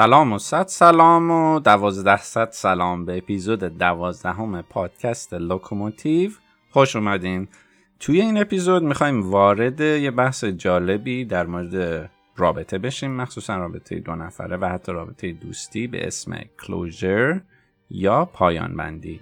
سلام و صد سلام و دوازده صد سلام به اپیزود دوازدهم پادکست لوکوموتیو. خوش اومدین. توی این اپیزود می‌خوایم وارد یه بحث جالبی در مورد رابطه بشیم مخصوصا رابطه دو نفره و حتی رابطه دوستی به اسم کلوژر یا پایان بندی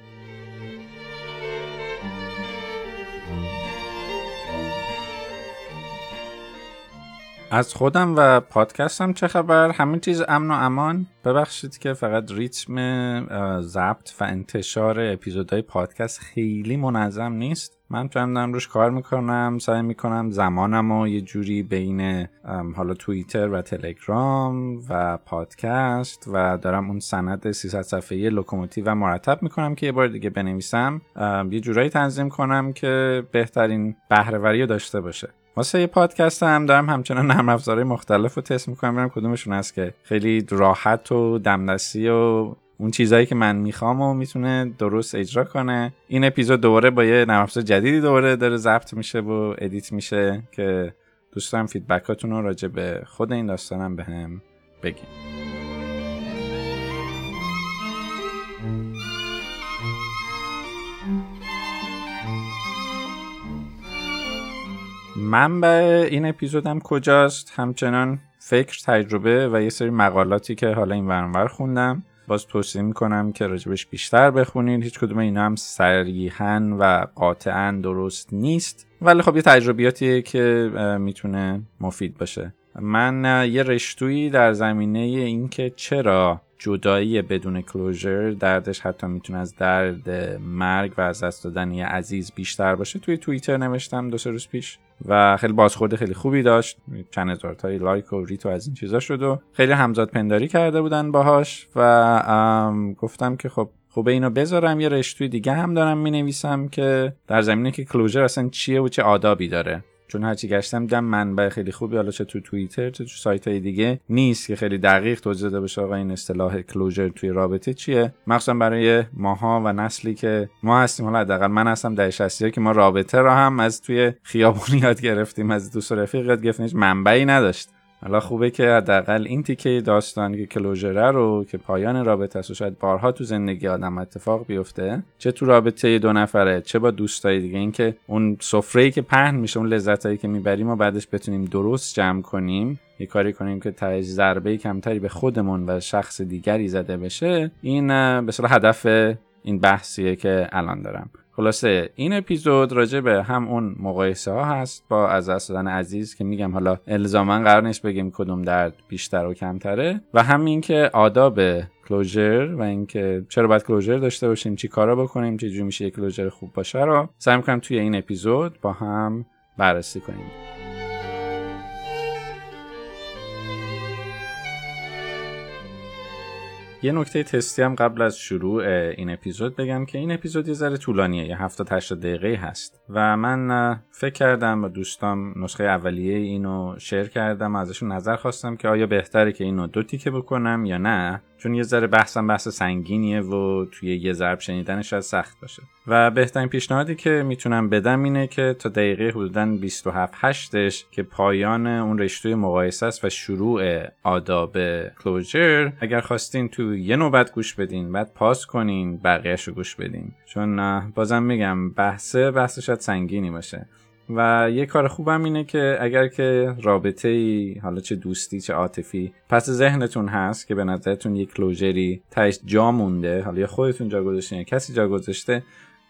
از خودم و پادکستم چه خبر؟ همه چیز امن و امان. ببخشید که فقط ریتم ضبط و انتشار اپیزودهای پادکست خیلی منظم نیست. من تو روش کار می‌کنم سعی می‌کنم زمانم و یه جوری بین حالا توییتر و تلگرام و پادکست و دارم اون سند 300 صفحه‌ای لوکوموتیو و مرتب می‌کنم که یه بار دیگه بنویسم یه جورایی تنظیم کنم که بهترین بهره‌وری داشته باشه. واسه یه پادکست هم دارم همچنان نرم افزارهای مختلف رو تست می‌کنم ببینم کدومشون هست که خیلی راحت و دمدستی و اون چیزهایی که من می‌خوام و می‌تونه درست اجرا کنه. این اپیزود دوباره با یه نرم افزار جدیدی دوباره داره ضبط میشه و edit میشه که دوست دارم feedback اتون رو راجع به خود این داستانم بهم هم بگین منبع این اپیزودم کجاست؟ همچنان فکر تجربه و یه سری مقالاتی که حالا این ورانور خوندم. باز توصیه می‌کنم که راجبش بیشتر بخونید. هیچ کدوم اینا هم صریحا و قاطعا درست نیست. ولی خب یه تجربیاتیه که می‌تونه مفید باشه. من یه رشتویی در زمینه اینکه چرا جدایی بدون کلوژر دردش حتی می‌تونه از درد مرگ و از دست دادن یه عزیز بیشتر باشه توی توییتر نوشتم دو سه روز پیش. و خیلی بازخورد خیلی خوبی داشت. چند هزار تایی لایک و ریتوییت و از این چیزا شد و خیلی همزاد پنداری کرده بودن باهاش و گفتم که خب خوبه اینو بذارم یه رشته‌ی دیگه هم دارم می نویسم که در زمینه که closure اصلا چیه و چه آدابی داره. چون هرچی گشتم دیدم منبع خیلی خوبی حالا چه تو توییتر چه تو سایت های دیگه نیست که خیلی دقیق توضیح داده بشه آقا این اصطلاح closure توی رابطه چیه. مخصوصا برای ماها و نسلی که ما هستیم حالا حداقل من هستم دهه شصتی که ما رابطه را هم از توی خیابون یاد گرفتیم از دوست و رفیق یاد گرفتیم منبعی نداشت. حالا خوبه که حداقل این تیکه داستان که کلوژره رو که پایان رابطه است و شاید بارها تو زندگی آدم اتفاق بیفته چه تو رابطه دو نفره چه با دوستای دیگه. اینکه اون سفره که پهن میشه اون لذتایی که می‌بریم و بعدش بتونیم درست جمع کنیم یه کاری کنیم که تهش ضربه کمتری به خودمون و شخص دیگری زده بشه این به هدف این بحثیه که الان دارم. خلاصه این اپیزود راجع به هم اون مقایسه ها هست با از دست دادن عزیز که میگم حالا الزاما قرار نیست بگیم کدوم درد بیشتر و کمتره و همین که آداب کلوزر و اینکه چرا باید کلوزر داشته باشیم چی کارا بکنیم چه میشه یک کلوزر خوب باشه رو سعی می‌کنم توی این اپیزود با هم بررسی کنیم. یه نکته تستی هم قبل از شروع این اپیزود بگم که این اپیزود یه ذره طولانیه یه 70 80 دقیقه هست. و من فکر کردم با دوستام نسخه اولیه اینو شیر کردم و ازشون نظر خواستم که آیا بهتره که اینو دو تیکه بکنم یا نه. چون یه ذره بحثم بحث سنگینیه و توی یه ضرب شنیدنش شاید سخت باشه. و بهترین پیشنهادی که می‌تونم بدم اینه که تا دقیقه حدودا 27 8 که پایان اون رشته مقایسه است و شروع آداب کلوزر اگر خواستین تو یه نوبت گوش بدین بعد پاس کنین بقیهش رو گوش بدین. چون بازم میگم بحث شاید سنگینی باشه. و یه کار خوبم اینه که اگر که رابطه ای حالا چه دوستی چه عاطفی پس ذهنتون هست که به نظرتون یک کلوجری تایش جا مونده حالا یا خودتون جا گذاشتین کسی جا گذاشته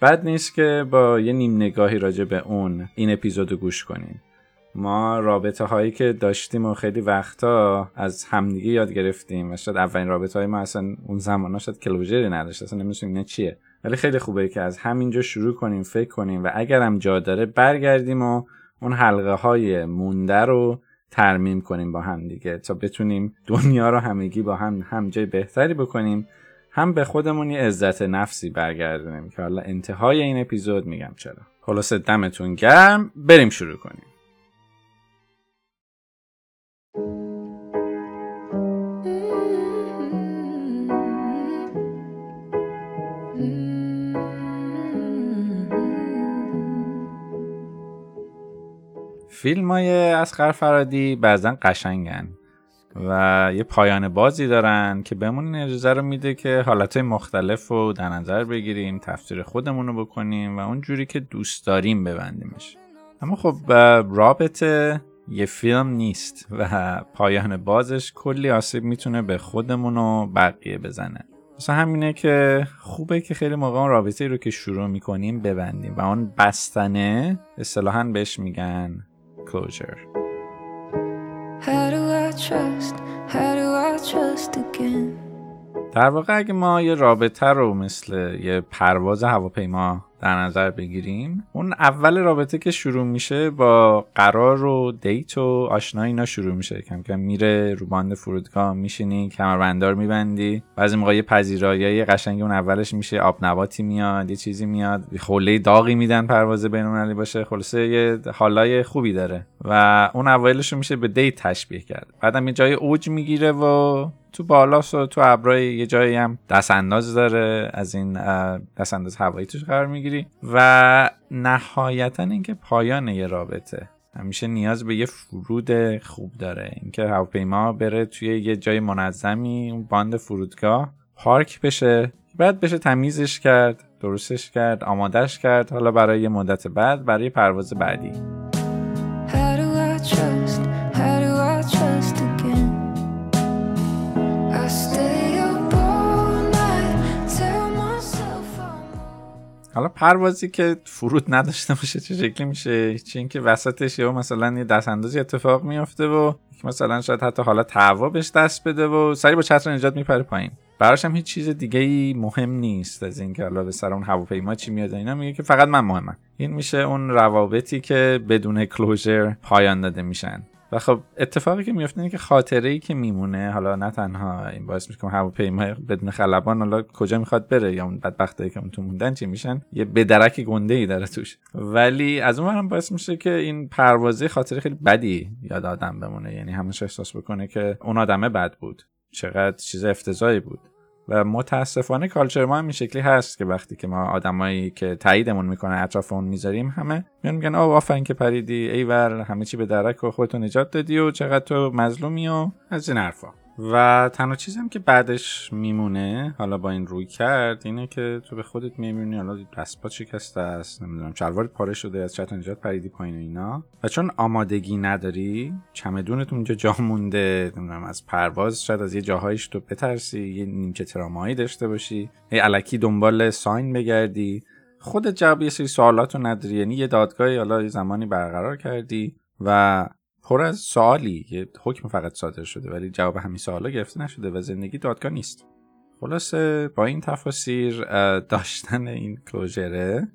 بد نیست که با یه نیم نگاهی راجع به اون این اپیزود گوش کنین. ما رابطه هایی که داشتیم و خیلی وقتا از همدیگه یاد گرفتیم و شاید اولین رابطه های ما اصلا اون زمان ها شاید کلوجری نداشت اصلا نمی‌دونیم چیه. ولی خیلی خوبه که از همینجا شروع کنیم فکر کنیم و اگرم جا داره برگردیم و اون حلقه های مونده رو ترمیم کنیم با هم دیگه تا بتونیم دنیا رو همگی با هم هم جای بهتری بکنیم هم به خودمون یه عزت نفسی برگردونیم که حالا انتهای این اپیزود میگم چرا. خلاصه دمتون گرم بریم شروع کنیم. فیلم های اسقر فرادی بعضا قشنگن و یه پایان بازی دارن که بهمون اجازه رو میده که حالتهای مختلف رو در نظر بگیریم تفسیر خودمون رو بکنیم و اون جوری که دوست داریم ببندیمش. اما خب رابطه یه فیلم نیست و پایان بازش کلی آسیب می‌تونه به خودمون و بقیه بزنه. مثلا همینه که خوبه که خیلی موقع اون رابطه رو که شروع می‌کنیم ببندیم و اون بستنه اصطلاحا بهش میگن closure. در واقع اگه ما یه رابطه رو مثل یه پرواز هواپیما در نظر بگیریم. اون اول رابطه که شروع میشه با قرار و دیت و آشنا اینا شروع میشه. کم کم میره رو باند فرودگاه میشینی کمربندار میبندی. بعضی موقع پذیرایی قشنگی اون اولش میشه آب نباتی میاد یه چیزی میاد. خوله داغی میدن پرواز بینالمللی باشه. خلاصه یه حالای خوبی داره. و اون اوایلش رو میشه به دیت تشبیه کرد. بعدم یه جای اوج می‌گیره و تو بالاست و تو ابرای یه جایی هم دست انداز داره از این دست انداز هوایی توش قرار می‌گیری و نهایتا اینکه پایان یه رابطه. همیشه نیاز به یه فرود خوب داره. اینکه هواپیما بره توی یه جای منظمی باند فرودگاه پارک بشه. بعد بشه تمیزش کرد درستش کرد آمادش کرد حالا برای مدت بعد برای پرواز بعدی. حالا پروازی که فرود نداشته باشه چه شکلی میشه؟ چه اینکه وسطش یا مثلا یه دست اندازی اتفاق میافته و مثلا شاید حتی حالا تعوا بهش دست بده و سری با چتر نجات میپره پایین. براش هم هیچ چیز دیگه ای مهم نیست از اینکه حالا به سر اون هواپیما چی میاد اینا. میگه که فقط من مهمم. این میشه اون روابطی که بدون کلوزر پایان داده میشن. خب اتفاقی که میفته اینه که خاطره ای که میمونه حالا نه تنها این باعث میشه که هواپیما بدون خلبان حالا کجا می‌خواد بره یا اون بدبختایی که اون تو موندن چی میشن یه بدرک گنده ای داره توش. ولی از اون هم باعث میشه که این پروازه خاطره خیلی بدی یاد آدم بمونه. یعنی همش احساس بکنه که اون آدمه بد بود. چقدر چیز افتضاحی بود. و متاسفانه کالچر ما هم این شکلی هست که وقتی که ما آدمایی که تاییدمون می‌کنه اطرافمون می‌ذاریم همه میان میگن آه آفرین که پریدی ایور همه چی به درک و خودتو نجات دادی و چقدر تو مظلومی و از این حرفا. و تنها چیزی هم که بعدش میمونه حالا با این روی کرد اینه که تو به خودت میمونی حالا دستپا شکسته است نمی‌دونم چلوارت پاره شده از چت نجات پریدی پایین و اینا. و چون آمادگی نداری چمدونت اونجا جا مونده نمی‌دونم از پرواز شاید از یه جاهایش تو بترسی یه نیمچه ترامایی داشته باشی یه علکی دنبال ساین بگردی. خودت جواب یه سری سوالات رو نداری یعنی یه دادگاهی حالا یه زمانی برقرار کردی و پر از سوالی. یه حکم فقط صادر شده ولی جواب همین سوالا گرفته نشده و زندگی دادگاه نیست. خلاصه با این تفاسیر داشتن این کلوژره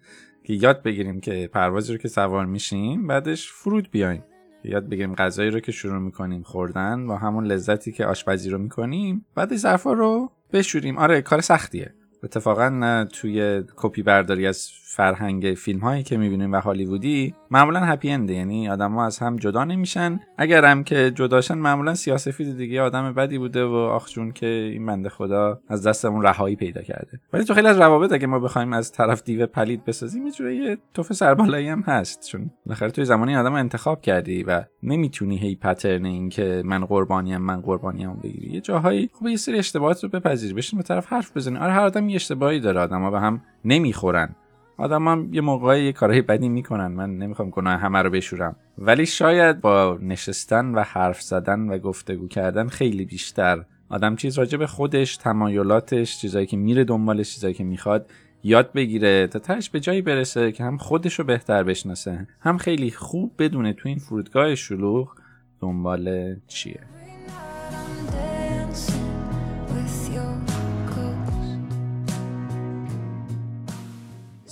که یاد بگیریم که پروازی رو که سوار میشیم بعدش فرود بیایم یاد بگیریم غذایی رو که شروع می‌کنیم خوردن با همون لذتی که آشپزی رو می‌کنیم بعد ظرفا رو بشوریم. آره کار سختیه. اتفاقا توی کپی برداری از فرهنگ فیلم هایی که می‌بینیم و هالیوودی معمولا هپی انده یعنی آدم ها از هم جدا نمیشن. هم که جداشن معمولا سیاسفید دیگه آدم بدی بوده و آخ جون که این بنده خدا از دستمون رهایی پیدا کرده. ولی تو خیلی از روابط اگه ما بخوایم از طرف دیو پلید بسازیم یه یه توف سربالایی هم هست. چون بالاخره توی زمانی آدم انتخاب کردی و نمی‌تونی هی پترن این که من قربانیم من قربانیم بگیری. یه جاهایی خوب یه سری اشتباهات رو بپذیری بشین به طرف حرف بزنی. آره هر آدم یه اشتباهی داره. آدم‌ها به هم نمی‌خورن. آدم هم یه موقعی یه کارهای بدی می‌کنن. من نمی‌خوام گناه همه رو بشورم. ولی شاید با نشستن و حرف زدن و گفتگو کردن خیلی بیشتر آدم چیز راجع به خودش تمایلاتش چیزایی که میره دنبالش چیزایی که می‌خواد یاد بگیره تا تش به جایی برسه که هم خودش رو بهتر بشناسه. هم خیلی خوب بدونه تو این فرودگاه شلوغ دنبال چیه.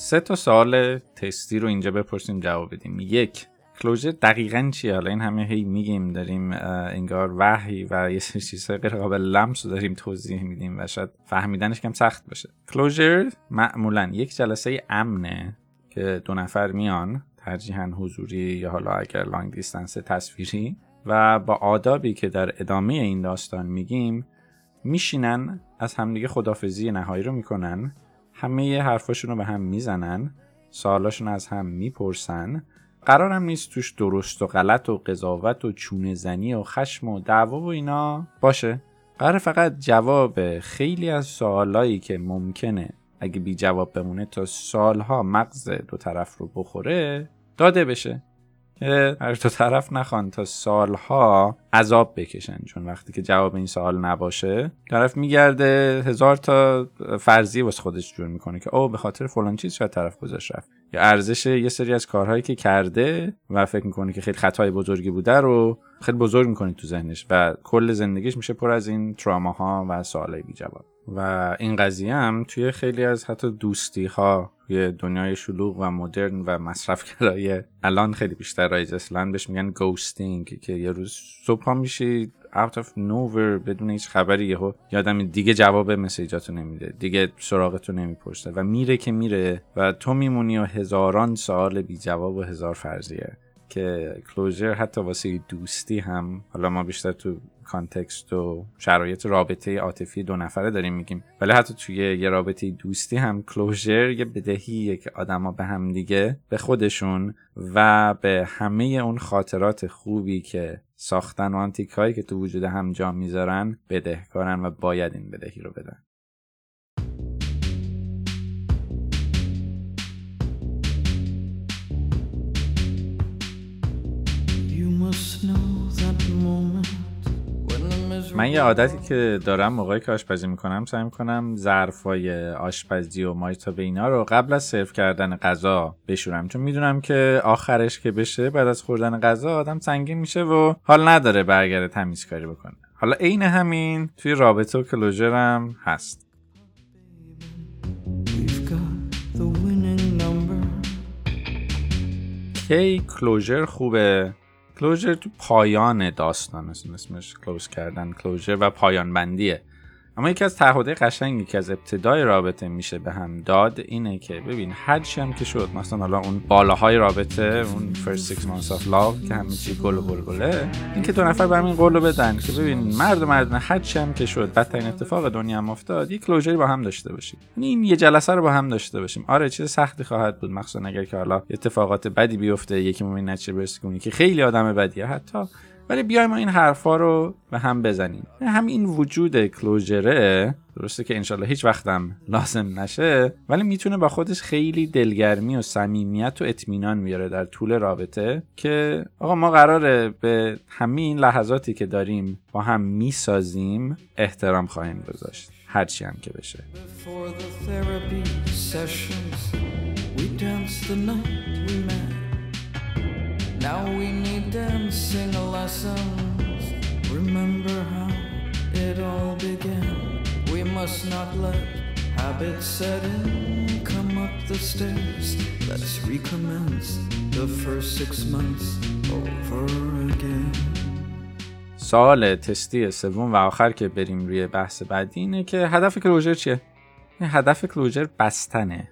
سه تا سوال تستی رو اینجا بپرسیم جواب بدیم. یک کلوزر دقیقا چیه؟ حالا این همه هی میگیم داریم انگار وحی و یه سری چیزهای غیر قابل لمس رو داریم توضیح میدیم و شاید فهمیدنش کم سخت باشه. کلوزر معمولا یک جلسه امنه که دو نفر میان ترجیحاً حضوری یا حالا اگر لانگ دیستنس تصویری و با آدابی که در ادامه این داستان میگیم میشینن از همدیگه خدافزی نهایی رو می‌کنن همه حرفاشون رو به هم می‌زنن سوالاشون از هم می‌پرسن. قرارم نیست توش درست و غلط و قضاوت و چونه زنی و خشم و دعوا و اینا باشه. قرار فقط جواب خیلی از سوالایی که ممکنه اگه بی جواب بمونه تا سالها مغز دو طرف رو بخوره داده بشه. که هر دو طرف نخوان تا سالها عذاب بکشن. چون وقتی که جواب این سوال نباشه طرف میگرده هزار تا فرضی واسه خودش جور می‌کنه که او به خاطر فلان چیز شاید طرف گذاشت رفت. یا ارزش یه سری از کارهایی که کرده و فکر می‌کنه که خیلی خطای بزرگی بوده رو خیلی بزرگ می‌کنه تو ذهنش و کل زندگیش میشه پر از این تراماها و سوالای بی جواب و این قضیه هم توی خیلی از حتی دوستی ها توی دنیای شلوغ و مدرن و مصرفگرایی الان خیلی بیشتر رایج اصلا بهش میگن گوستینگ که یه روز صبح ها میشی out of nowhere بدون هیچ خبری یهو یادم دیگه جواب مسیجاتو نمیده دیگه سراغتو نمی‌پرسه و میره که میره و تو میمونی و هزاران سوال بی جواب و هزار فرضیه که closure حتی واسه دوستی هم حالا ما بیشتر تو context و شرایط رابطه عاطفی دو نفره داریم میگیم. ولی حتی توی یه رابطه دوستی هم closure یه بدهیه که آدما به هم دیگه به خودشون و به همه اون خاطرات خوبی که ساختن و آنتیک هایی که تو وجود هم جا می‌ذارن بدهکارن و باید این بدهی رو بدن. من یه عادتی که دارم موقعی که آشپزی می‌کنم سعی می‌کنم ظرفای آشپزی و به اینا رو قبل از سرو کردن غذا بشورم. چون می‌دونم که آخرش که بشه بعد از خوردن غذا آدم سنگین میشه و حال نداره برگرده تمیزکاری بکنه. حالا عین همین توی رابطه و کلوژرم هست. کی کلوژر خوبه؟ کلوزر تو پایان داستان اسمش کلوز کردن کلوزر و پایان بندیه اما یکی از تعهدهای قشنگی که از ابتدای رابطه میشه به هم داد اینه که ببین هر چی هم که شد مثلا حالا اون بالاهای رابطه اون first six months of love که همه چی گل و بلبله این که دو نفر به همین قول بدن که ببین مرد و مردانه هر چی هم که شد بدترین اتفاق دنیا هم افتاد یک کلوزری با هم داشته باشیم. یعنی این یه جلسه رو با هم داشته باشیم. آره چیز سختی خواهد بود مخصوصا اگر که حالا اتفاقات بدی بیفته یکی مومن نچه برسه که خیلی آدم بدیه حتی ولی بیایم ما این حرفا رو به هم بزنیم. همین وجود کلوجره درسته که انشالله هیچ وقتم لازم نشه ولی می‌تونه با خودش خیلی دلگرمی و صمیمیت و اطمینان بیاره در طول رابطه که آقا ما قراره به همین لحظاتی که داریم با هم می‌سازیم احترام خواهیم گذاشت. هرچی هم که بشه. Now we need dancing lessons. Remember how it all began. We must not let habits set in. Come up the stairs. Let's recommence the first six months over again. سوال تستی سوم و آخر که بریم روی بحث بعدی اینه که هدف کلوجر چیه؟ هدف کلوجر بستنه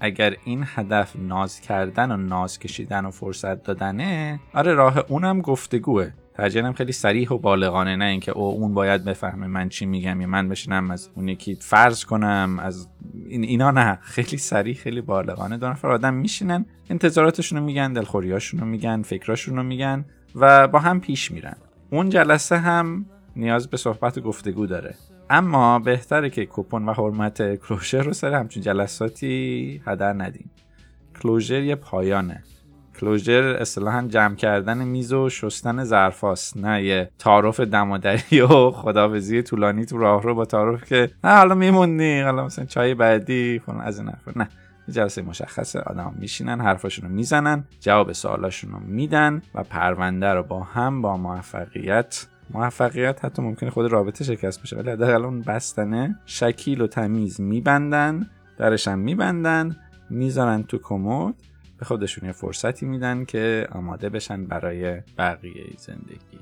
اگر این هدف ناز کردن و ناز کشیدن و فرصت دادنه آره راه اونم گفتگوه. ترجیحاً خیلی سریح و بالغانه نه اینکه او اون باید بفهمه من چی میگم یا من بشینم از اون یکی فرض کنم از این اینا نه. خیلی سریع خیلی بالغانه. دو نفر آدم میشینن انتظاراتشون رو میگن دلخوریاشون رو میگن فکراشون رو میگن و با هم پیش میرن. اون جلسه هم نیاز به صحبت و گفتگو داره. اما بهتره که کوپن و حرمت کلوژر رو سر همچین جلساتی هدر ندیم. کلوژر یه پایانه. کلوژر اصطلاحا جمع کردن میز و شستن ظرفاست نه یه تعارف دمادری و خداوزی طولانی تو راه رو با تعارف که نه حالا میمونی حالا مثلا چای بعدی فلان از این نه جلسه مشخصه آدم میشینن حرفاشون رو می‌زنن جواب سوالاشون رو میدن و پرونده رو با هم با موفقیت موفقیت حتی ممکنه خود رابطه شکست بشه ولی حداقل اون بستنه شکیل و تمیز میبندن درشم میبندن می‌ذارن تو کمد به خودشون یه فرصتی میدن که آماده بشن برای بقیه زندگی.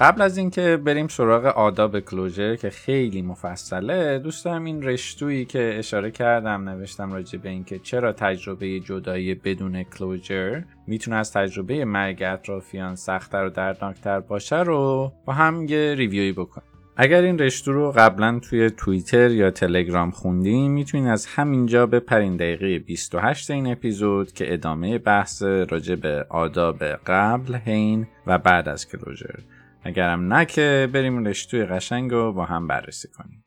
قبل از اینکه بریم سراغ آداب کلوجر که خیلی مفصله دوست دارم این رشتویی که اشاره کردم نوشتم راجع به اینکه چرا تجربه جدایی بدون کلوجر می‌تونه از تجربه مرگ اطرافیان سختتر و دردناکتر باشه رو با هم یه ریویوی بکن اگر این رشتو رو قبلا توی توییتر یا تلگرام خوندین می‌تونین از همینجا به پرین دقیقه 28 این اپیزود که ادامه بحث راجع به آداب قبل، هین و بعد از کلوجر اگرم نه که بریم رشتوی قشنگ رو با هم بررسی کنیم.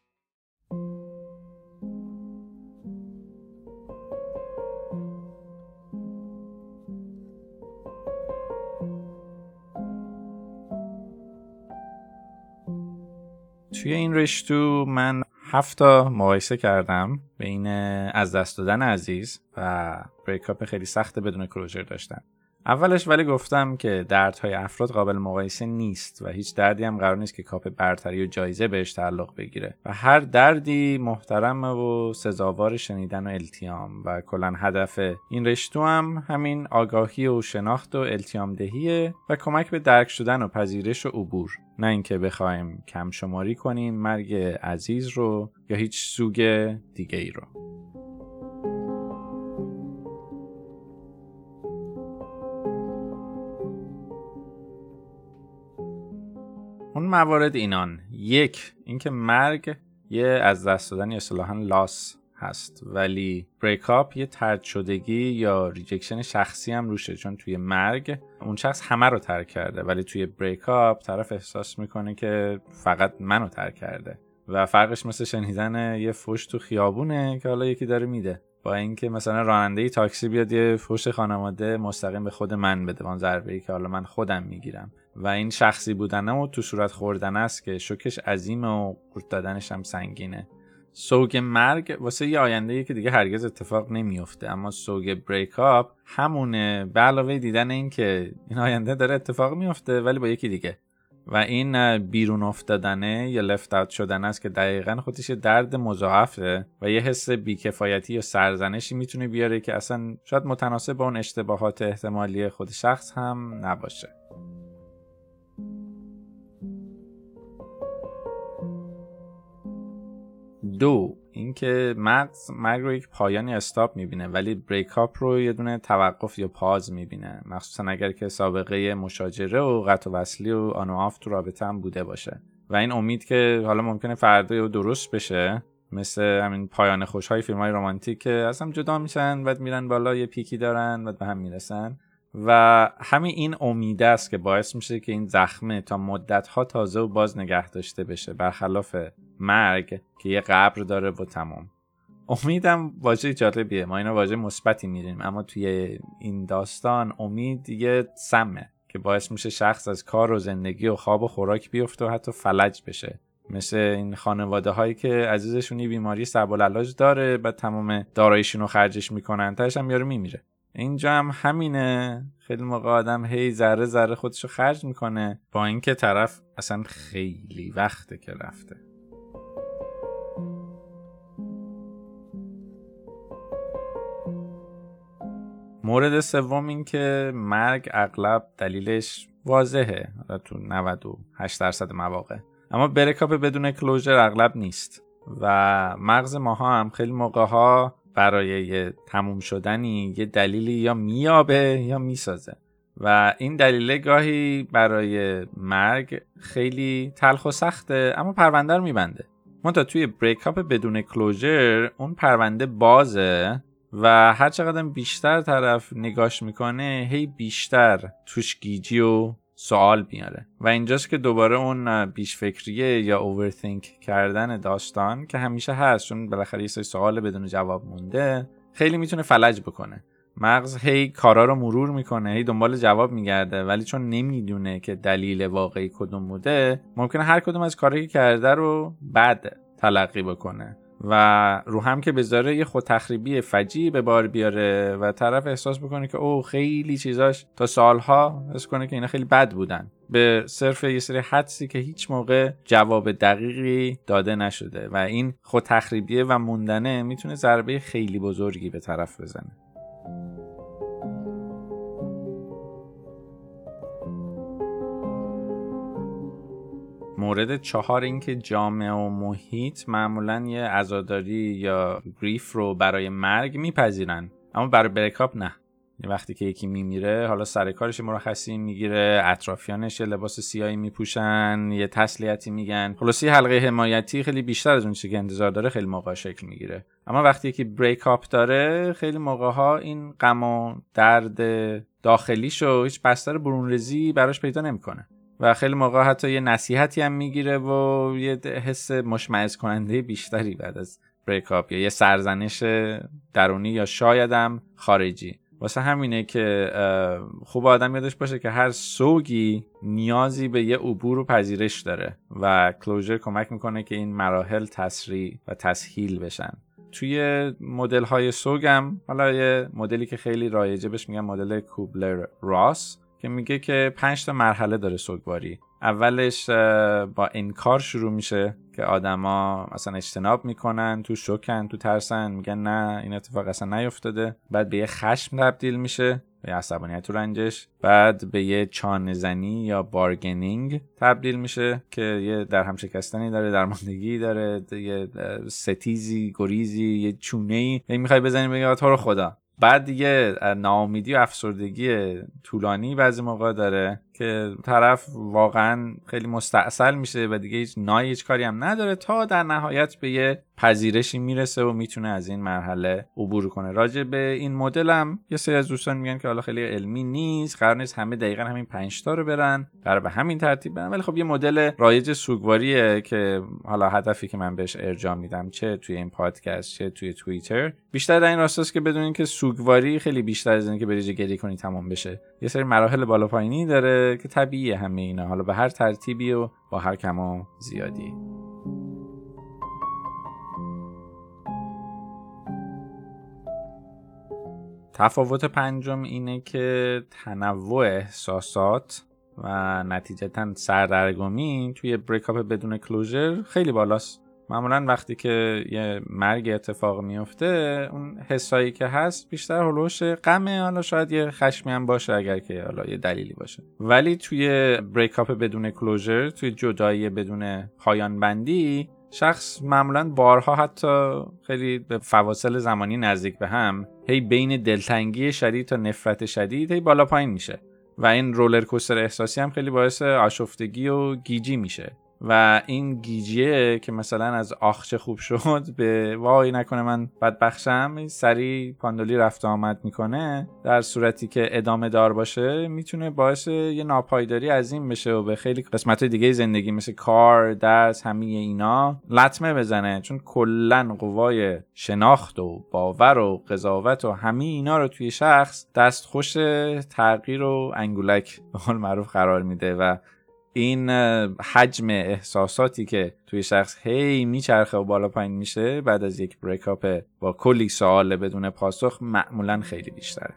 توی این رشتو من هفتا مقایسه کردم بین از دست دادن عزیز و بریکاپ خیلی سخت بدون کلوجر داشتن. اولش ولی گفتم که دردهای افراد قابل مقایسه نیست و هیچ دردی هم قرار نیست که کاپ برتری و جایزه بهش تعلق بگیره. و هر دردی محترمه و سزاوار شنیدن و التیام. و کلا هدف این رشتو هم همین آگاهی و شناخت و التیام دهیه و کمک به درک شدن و پذیرش و عبور. نه اینکه بخوایم کم شماری کنیم مرگ عزیز رو یا هیچ سوگ دیگه ای رو. اون موارد اینان. یک اینکه مرگ یه از دست دادن اصطلاحا loss هست. ولی breakup یه طرد شدگی یا rejection شخصی هم روشه. چون توی مرگ اون شخص همه رو ترک کرده. ولی توی breakup طرف احساس می‌کنه که فقط منو ترک کرده. و فرقش مثل شنیدن یه فوش تو خیابونه که حالا یکی داره میده. با اینکه مثلا راننده تاکسی بیاد یه فوش خانواده مستقیم به خود من بده اون ضربه ای که حالا من خودم می‌گیرم. و این شخصی بودن و تو صورت خوردن است که شوکش عظیم و قورت دادنش هم سنگینه. سوگ مرگ واسه یه آینده که دیگه هرگز اتفاق نمیفته اما سوگ بریک اپ همونه. به علاوه دیدن این که این آینده داره اتفاق میفته ولی با یکی دیگه. و این بیرون افتادنه یا لفت اوت شدن است که دقیقا خودش درد مضاعفه و یه حس بیکفایتی یا سرزنشی می‌تونه بیاره که اصلا شاید متناسب با اون اشتباهات احتمالی خود شخص هم نباشه. دو اینکه مغز مرگ رو یک پایانی استاپ می‌بینه ولی بریک اپ رو یه دونه توقف یا پاز می‌بینه. مخصوصا اگر که سابقه مشاجره و قطع وصلی و آن و آف تو رابطه هم بوده باشه. و این امید که حالا ممکنه فردا درست بشه مثل همین پایان خوشهای فیلم های رومانتیک که اصلا جدا میشن و میرن بالا یه پیکی دارن و به هم می‌رسن. و همین این امیده است که باعث میشه که این زخمه تا مدت ها تازه و باز نگه داشته بشه. برخلاف مرگ که یه قبر داره و تمام. امیدم واژه جالبیه. ما اینا واژه مثبتی میریم اما توی این داستان امید یه سمه که باعث میشه شخص از کار و زندگی و خواب و خوراک بیفته و حتی فلج بشه. مثل این خانواده هایی که عزیزشون یه بیماری سب داره و تمام داراییشون رو خرجش می‌کنن تاش هم یارو میمیره. اینجا هم همینه. خیلی موقع آدم هی ذره ذره خودشو خرج می‌کنه با اینکه طرف اصلا خیلی وقته که رفته. مورد سوم این که مرگ اغلب دلیلش واضحه تو 98 درصد مواقع. اما برکاپ بدون کلوژر اغلب نیست و مغز ماها هم خیلی موقع ها برای یه تموم شدنی یه دلیلی یا میابه یا می‌سازه. و این دلیل گاهی برای مرگ خیلی تلخ و سخته اما پرونده رو میبنده. منتها توی بریکاپ بدون کلوژر اون پرونده بازه و هر چقدر بیشتر طرف نگاش می‌کنه هی بیشتر توش گیجی و سوال میاره. و اینجاست که دوباره اون بیش فکریه یا اوورثینک کردن داستان که همیشه هست چون بالاخره یه سوال بدون جواب مونده خیلی می‌تونه فلج بکنه. مغز هی کارا رو مرور می‌کنه هی دنبال جواب میگرده ولی چون نمی‌دونه که دلیل واقعی کدوم بوده ممکنه هر کدوم از کارهایی که کرده رو بد تلقی بکنه. و رو هم که بذاره یه خود تخریبی فجی به بار بیاره و طرف احساس بکنه که او خیلی چیزاش تا سالها حس کنه که اینا خیلی بد بودن. به صرف یه سری حدسی که هیچ موقع جواب دقیقی داده نشده و این خود تخریبیه و موندنه می‌تونه ضربه خیلی بزرگی به طرف بزنه. مورد چهار اینکه جامعه و محیط معمولا یه عزاداری یا گریف رو برای مرگ میپذیرن. اما برای بریکاپ نه. وقتی که یکی میمیره حالا سر کارش مرخصی می‌گیره اطرافیانش یه لباس سیاهی میپوشن یه تسلیتی میگن. خلاصی حلقه حمایتی خیلی بیشتر از اون چیزی که انتظار داره خیلی موقع شکل می‌گیره. اما وقتی که بریک اپ داره خیلی موقع ها این غم و درد داخلیشو هیچ بستر برونریزی براش پیدا نمی‌کنه. و خیلی موقع حتی یه نصیحتی هم می‌گیره و یه حس مشمعز کننده بیشتری بعد از بریک یا یه سرزنش درونی یا شایدم خارجی. واسه همینه که خوب آدم یادش باشه که هر سوگی نیازی به یه عبور و پذیرش داره و کلوزر کمک می‌کنه که این مراحل تسریع و تسهیل بشن. توی مدل های سوگم حالا یه مدلی که خیلی رایجه بهش میگن مدل کوبلر راس که میگه که پنج تا مرحله داره سوگواری. اولش با انکار شروع میشه که آدما مثلا اجتناب می‌کنن تو شوکن تو ترسن میگن نه این اتفاق اصلا نیفتاده. بعد به یه خشم تبدیل میشه به عصبانیت و رنجش. بعد به یه چانزنی یا بارگنینگ تبدیل میشه که یه در هم شکستنی داره درماندگی داره یه ستیزی گریزی یه چونه ای می‌خوای بزنی بگی تو رو خدا. بعد دیگه ناامیدی و افسردگی طولانی بعضی موقع داره. که طرف واقعا خیلی مستاصل میشه و دیگه هیچ نای هیچ کاری هم نداره تا در نهایت به یه پذیرشی می‌رسه و می‌تونه از این مرحله عبور کنه. راجع به این مدل هم یه سری از دوستان میگن که حالا خیلی علمی نیست قرار نیست همه دقیقا همین 5 تا رو برن قرار به همین ترتیب برن. ولی خب یه مدل رایج سوگواریه که حالا هدفی که من بهش ارجاع میدم چه توی این پادکست چه توی توییتر. بیشتر در این راستاست که بدونین که سوگواری خیلی بیشتر از اینکه بریج گری کنی تمام بشه. یه سری مراحل بالا پایینی داره که طبیعیه همه اینا. حالا به هر ترتیبی و با هر کم زیادی. تفاوت پنجم اینه که تنوع احساسات و نتیجتا سردرگمی توی بریکاپ بدون کلوزر خیلی بالاست. معمولا وقتی که یه مرگ اتفاق میفته اون حسایی که هست بیشتر هلوش غمه. حالا شاید یه خشمی هم باشه اگر که حالا یه دلیلی باشه. ولی توی بریکاپ بدون کلوزر توی جدایی بدون پایان بندی شخص معمولا بارها حتی خیلی به فواصل زمانی نزدیک به هم هی بین دلتنگی شدید تا نفرت شدید هی بالا پایین میشه. و این رولر کوستر احساسی هم خیلی باعث آشفتگی و گیجی میشه. و این گیجیه که مثلا از آخچه خوب شد به وای نکنه من بدبخشم سری پاندولی رفت آمد می‌کنه. در صورتی که ادامه دار باشه می‌تونه باعث یه ناپایداری عظیم بشه و به خیلی قسمت دیگه زندگی مثل کار درس همه اینا لطمه بزنه. چون کلا قوای شناخت و باور و قضاوت و همه اینا رو توی شخص دستخوش تغییر و انگولک به قول معروف قرار میده و این حجم احساساتی که توی شخص هی میچرخه و بالا پایین میشه بعد از یک بریکاپ با کلی سوال بدون پاسخ معمولا خیلی بیشتره.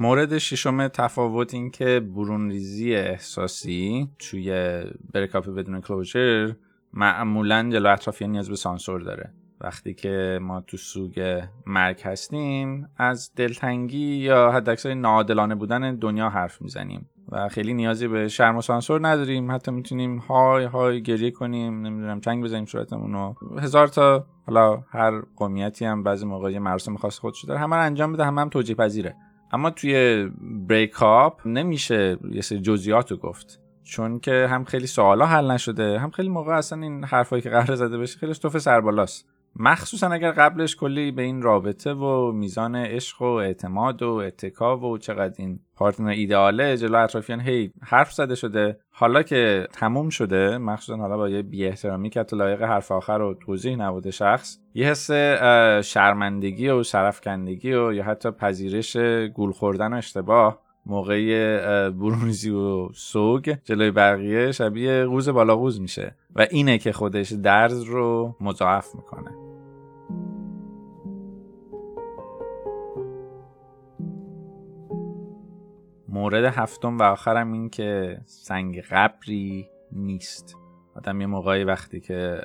مورد ششم تفاوت این که برون ریزی احساسی توی بریکاپ بدون کلوزر معمولا جلو اطرافیان نیاز به سانسور داره. وقتی که ما تو سوگ مرگ هستیم از دلتنگی یا حداکثر ناعادلانه بودن دنیا حرف می‌زنیم و خیلی نیازی به شرم و سانسور نداریم. حتی می‌تونیم های های گریه کنیم نمی‌دونم چنگ بزنیم صورتمون رو. هزار تا حالا هر قومیتی هم بعضی موقع مراسم خاص خودش داره همه رو انجام بده همه هم توجیه پذیره. اما توی بریک اپ نمیشه یه سری جزئیات رو گفت. چون که هم خیلی سوالا حل نشده هم خیلی موقع اصلا این حرفایی که قرار زده بشه خیلی توف سربالاست. مخصوصا اگر قبلش کلی به این رابطه و میزان عشق و اعتماد و اتکا و چقدر این پارتنر ایدئاله جلو اطرافیان هی حرف زده شده. حالا که تموم شده مخصوصا حالا با یه بی احترامی که لایق حرف آخر و توضیح نبوده شخص یه حس شرمندگی و شرفکندگی و یا حتی پذیرش گول خوردن و اشتباه موقع برونزی و سوگ جلوی بقیه شبیه قوز بالا قوز میشه و اینه که خودش درد رو مضاعف می‌کنه. مورد هفتم و آخرم این که سنگ قبری نیست. آدم یه موقعی وقتی که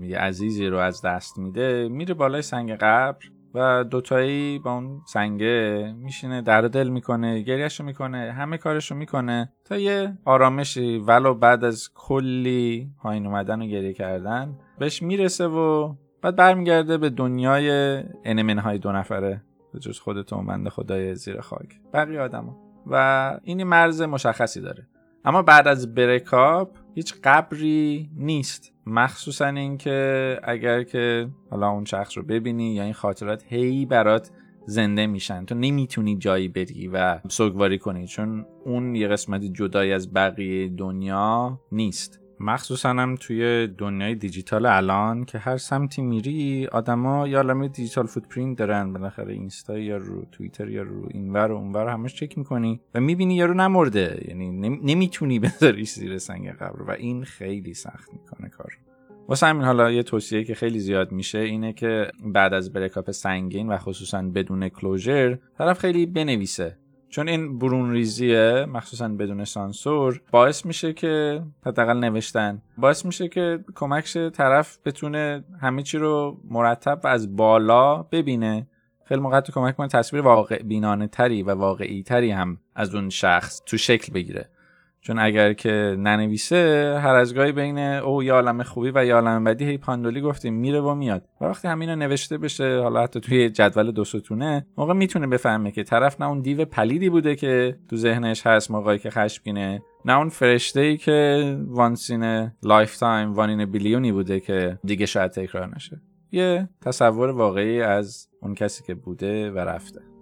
یه عزیزی رو از دست میده میره بالای سنگ قبر و دوتایی با اون سنگه میشینه در دل می‌کنه گریهشو می‌کنه همه کارشو می‌کنه تا یه آرامشی. ولو بعد از کلی پایین اومدن و گریه کردن بهش می‌رسه و بعد برمیگرده به دنیای انمن های دو نفره به جز خودتون بنده خدای زیر خاک بقیه آدما. و این مرز مشخصی داره. اما بعد از breakup هیچ قبری نیست. مخصوصا اینکه اگر که حالا اون شخص رو ببینی یا این خاطرات هی برات زنده میشن. تو نمی‌تونی جایی بری و سوگواری کنی چون اون یه قسمت جدایی از بقیه دنیا نیست. مخصوصا هم توی دنیای دیجیتال الان که هر سمتی میری آدما یه عالمه digital footprint دارن بالاخره اینستا یا رو توییتر یا رو اینور و اونور همش چک می‌کنی و می‌بینی یارو نمرده. یعنی نمی‌تونی بذاریش زیر سنگ قبر و این خیلی سخت می‌کنه کار. واسه همین حالا یه توصیه که خیلی زیاد میشه اینه که بعد از بریکاپ سنگین و خصوصا بدون کلوژر طرف خیلی بنویسه. چون این برون ریزیه مخصوصا بدون سانسور باعث میشه که حداقل نوشتن. باعث میشه که کمکش طرف بتونه همه چی رو مرتب و از بالا ببینه. خیلی موقع تو کمک کنه تصویر واقع بینانه تری و واقعی تری هم از اون شخص تو شکل بگیره. چون اگر که ننویسه هر از گاهی بین اون یه عالم خوبی و یه عالم بدی هی پاندولی گفتیم میره و میاد. و وقتی همینو نوشته بشه حالا حتی توی جدول دو ستونه موقع می‌تونه بفهمه که طرف نه اون دیو پلیدی بوده که تو ذهنش هست موقعی که خشمگینه نه اون فرشته ای که وانسین لایف تایم وانین بیلیونی بوده که دیگه شاید تکرار نشه. یه تصور واقعی از اون کسی که بوده و رفته.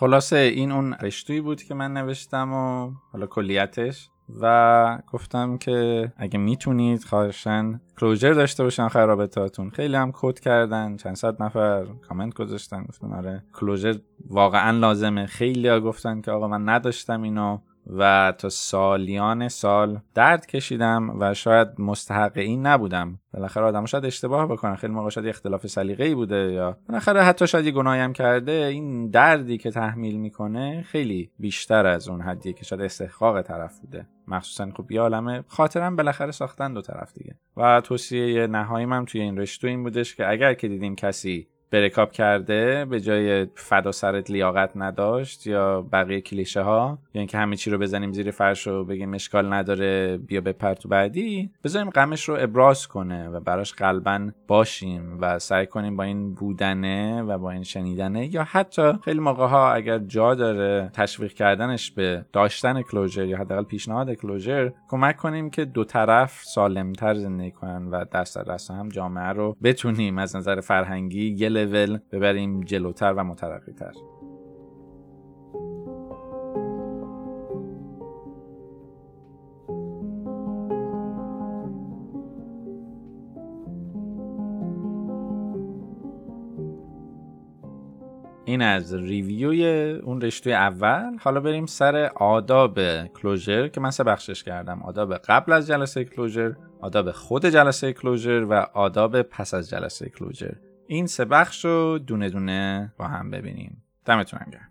خلاصه این اون رشتویی بود که من نوشتم و حالا کلیتش و گفتم که اگه می‌تونید خواهشن کلوجر داشته باشن خرابتاتون خیلی هم کد کردن چند صد نفر کامنت گذاشتن گفتم آره کلوجر واقعا لازمه. خیلی ها گفتن که آقا من نداشتم اینو. و تا سالیان سال درد کشیدم و شاید مستحق این نبودم. بالاخره آدم شاید اشتباه بکنن خیلی موقع شاید اختلاف سلیقه ای بوده یا بالاخره حتی شاید یه گناهی هم کرده. این دردی که تحمیل می‌کنه خیلی بیشتر از اون حدی که شاید استحقاق طرف بوده. مخصوصا خب یه عالمه خاطرم بالاخره ساختن دو طرف دیگه. و توصیه نهاییم هم توی این رشتو این بودش که اگر که دیدیم کسی برکاپ کرده به جای فدا سرت لیاقت نداشت یا بقیه کلیشه ها یا اینکه همه چی رو بزنیم زیر فرش و بگیم اشکال نداره بیا بپر تو بعدی بذاریم غمش رو ابراز کنه و براش قلبا باشیم و سعی کنیم با این بودنه و با این شنیدنه یا حتی خیلی موقع ها اگر جا داره تشویق کردنش به داشتن کلوجر یا حداقل پیشنهاد کلوجر کمک کنیم که دو طرف سالمتر زندگی کنن و دست در دست هم جامعه رو بتونیم از نظر فرهنگی لول ببریم جلوتر و مترقیتر. این از ریویوی اون رشته اول. حالا بریم سر آداب کلوژر که من سه بخشش کردم. آداب قبل از جلسه کلوژر آداب خود جلسه کلوژر و آداب پس از جلسه کلوژر. این سه بخش رو دونه دونه با هم ببینیم. دمتون گرم.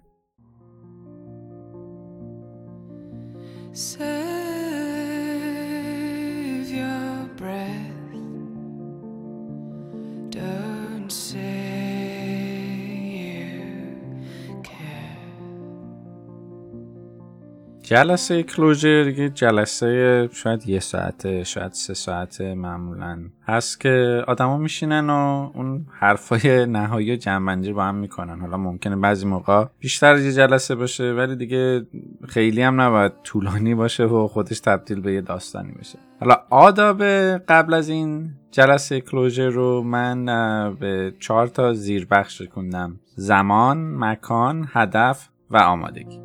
جلسه کلوجر یه جلسه شاید یه ساعته شاید سه ساعته معمولا هست که آدما میشینن و اون حرفای نهایی و جنبندی با هم می‌کنن. حالا ممکنه بعضی موقع بیشتر یه جلسه باشه ولی دیگه خیلی هم نباید طولانی باشه و خودش تبدیل به یه داستانی بشه. حالا آداب قبل از این جلسه کلوجر رو من به چهار تا زیر بخش کندم زمان، مکان، هدف و آمادگی.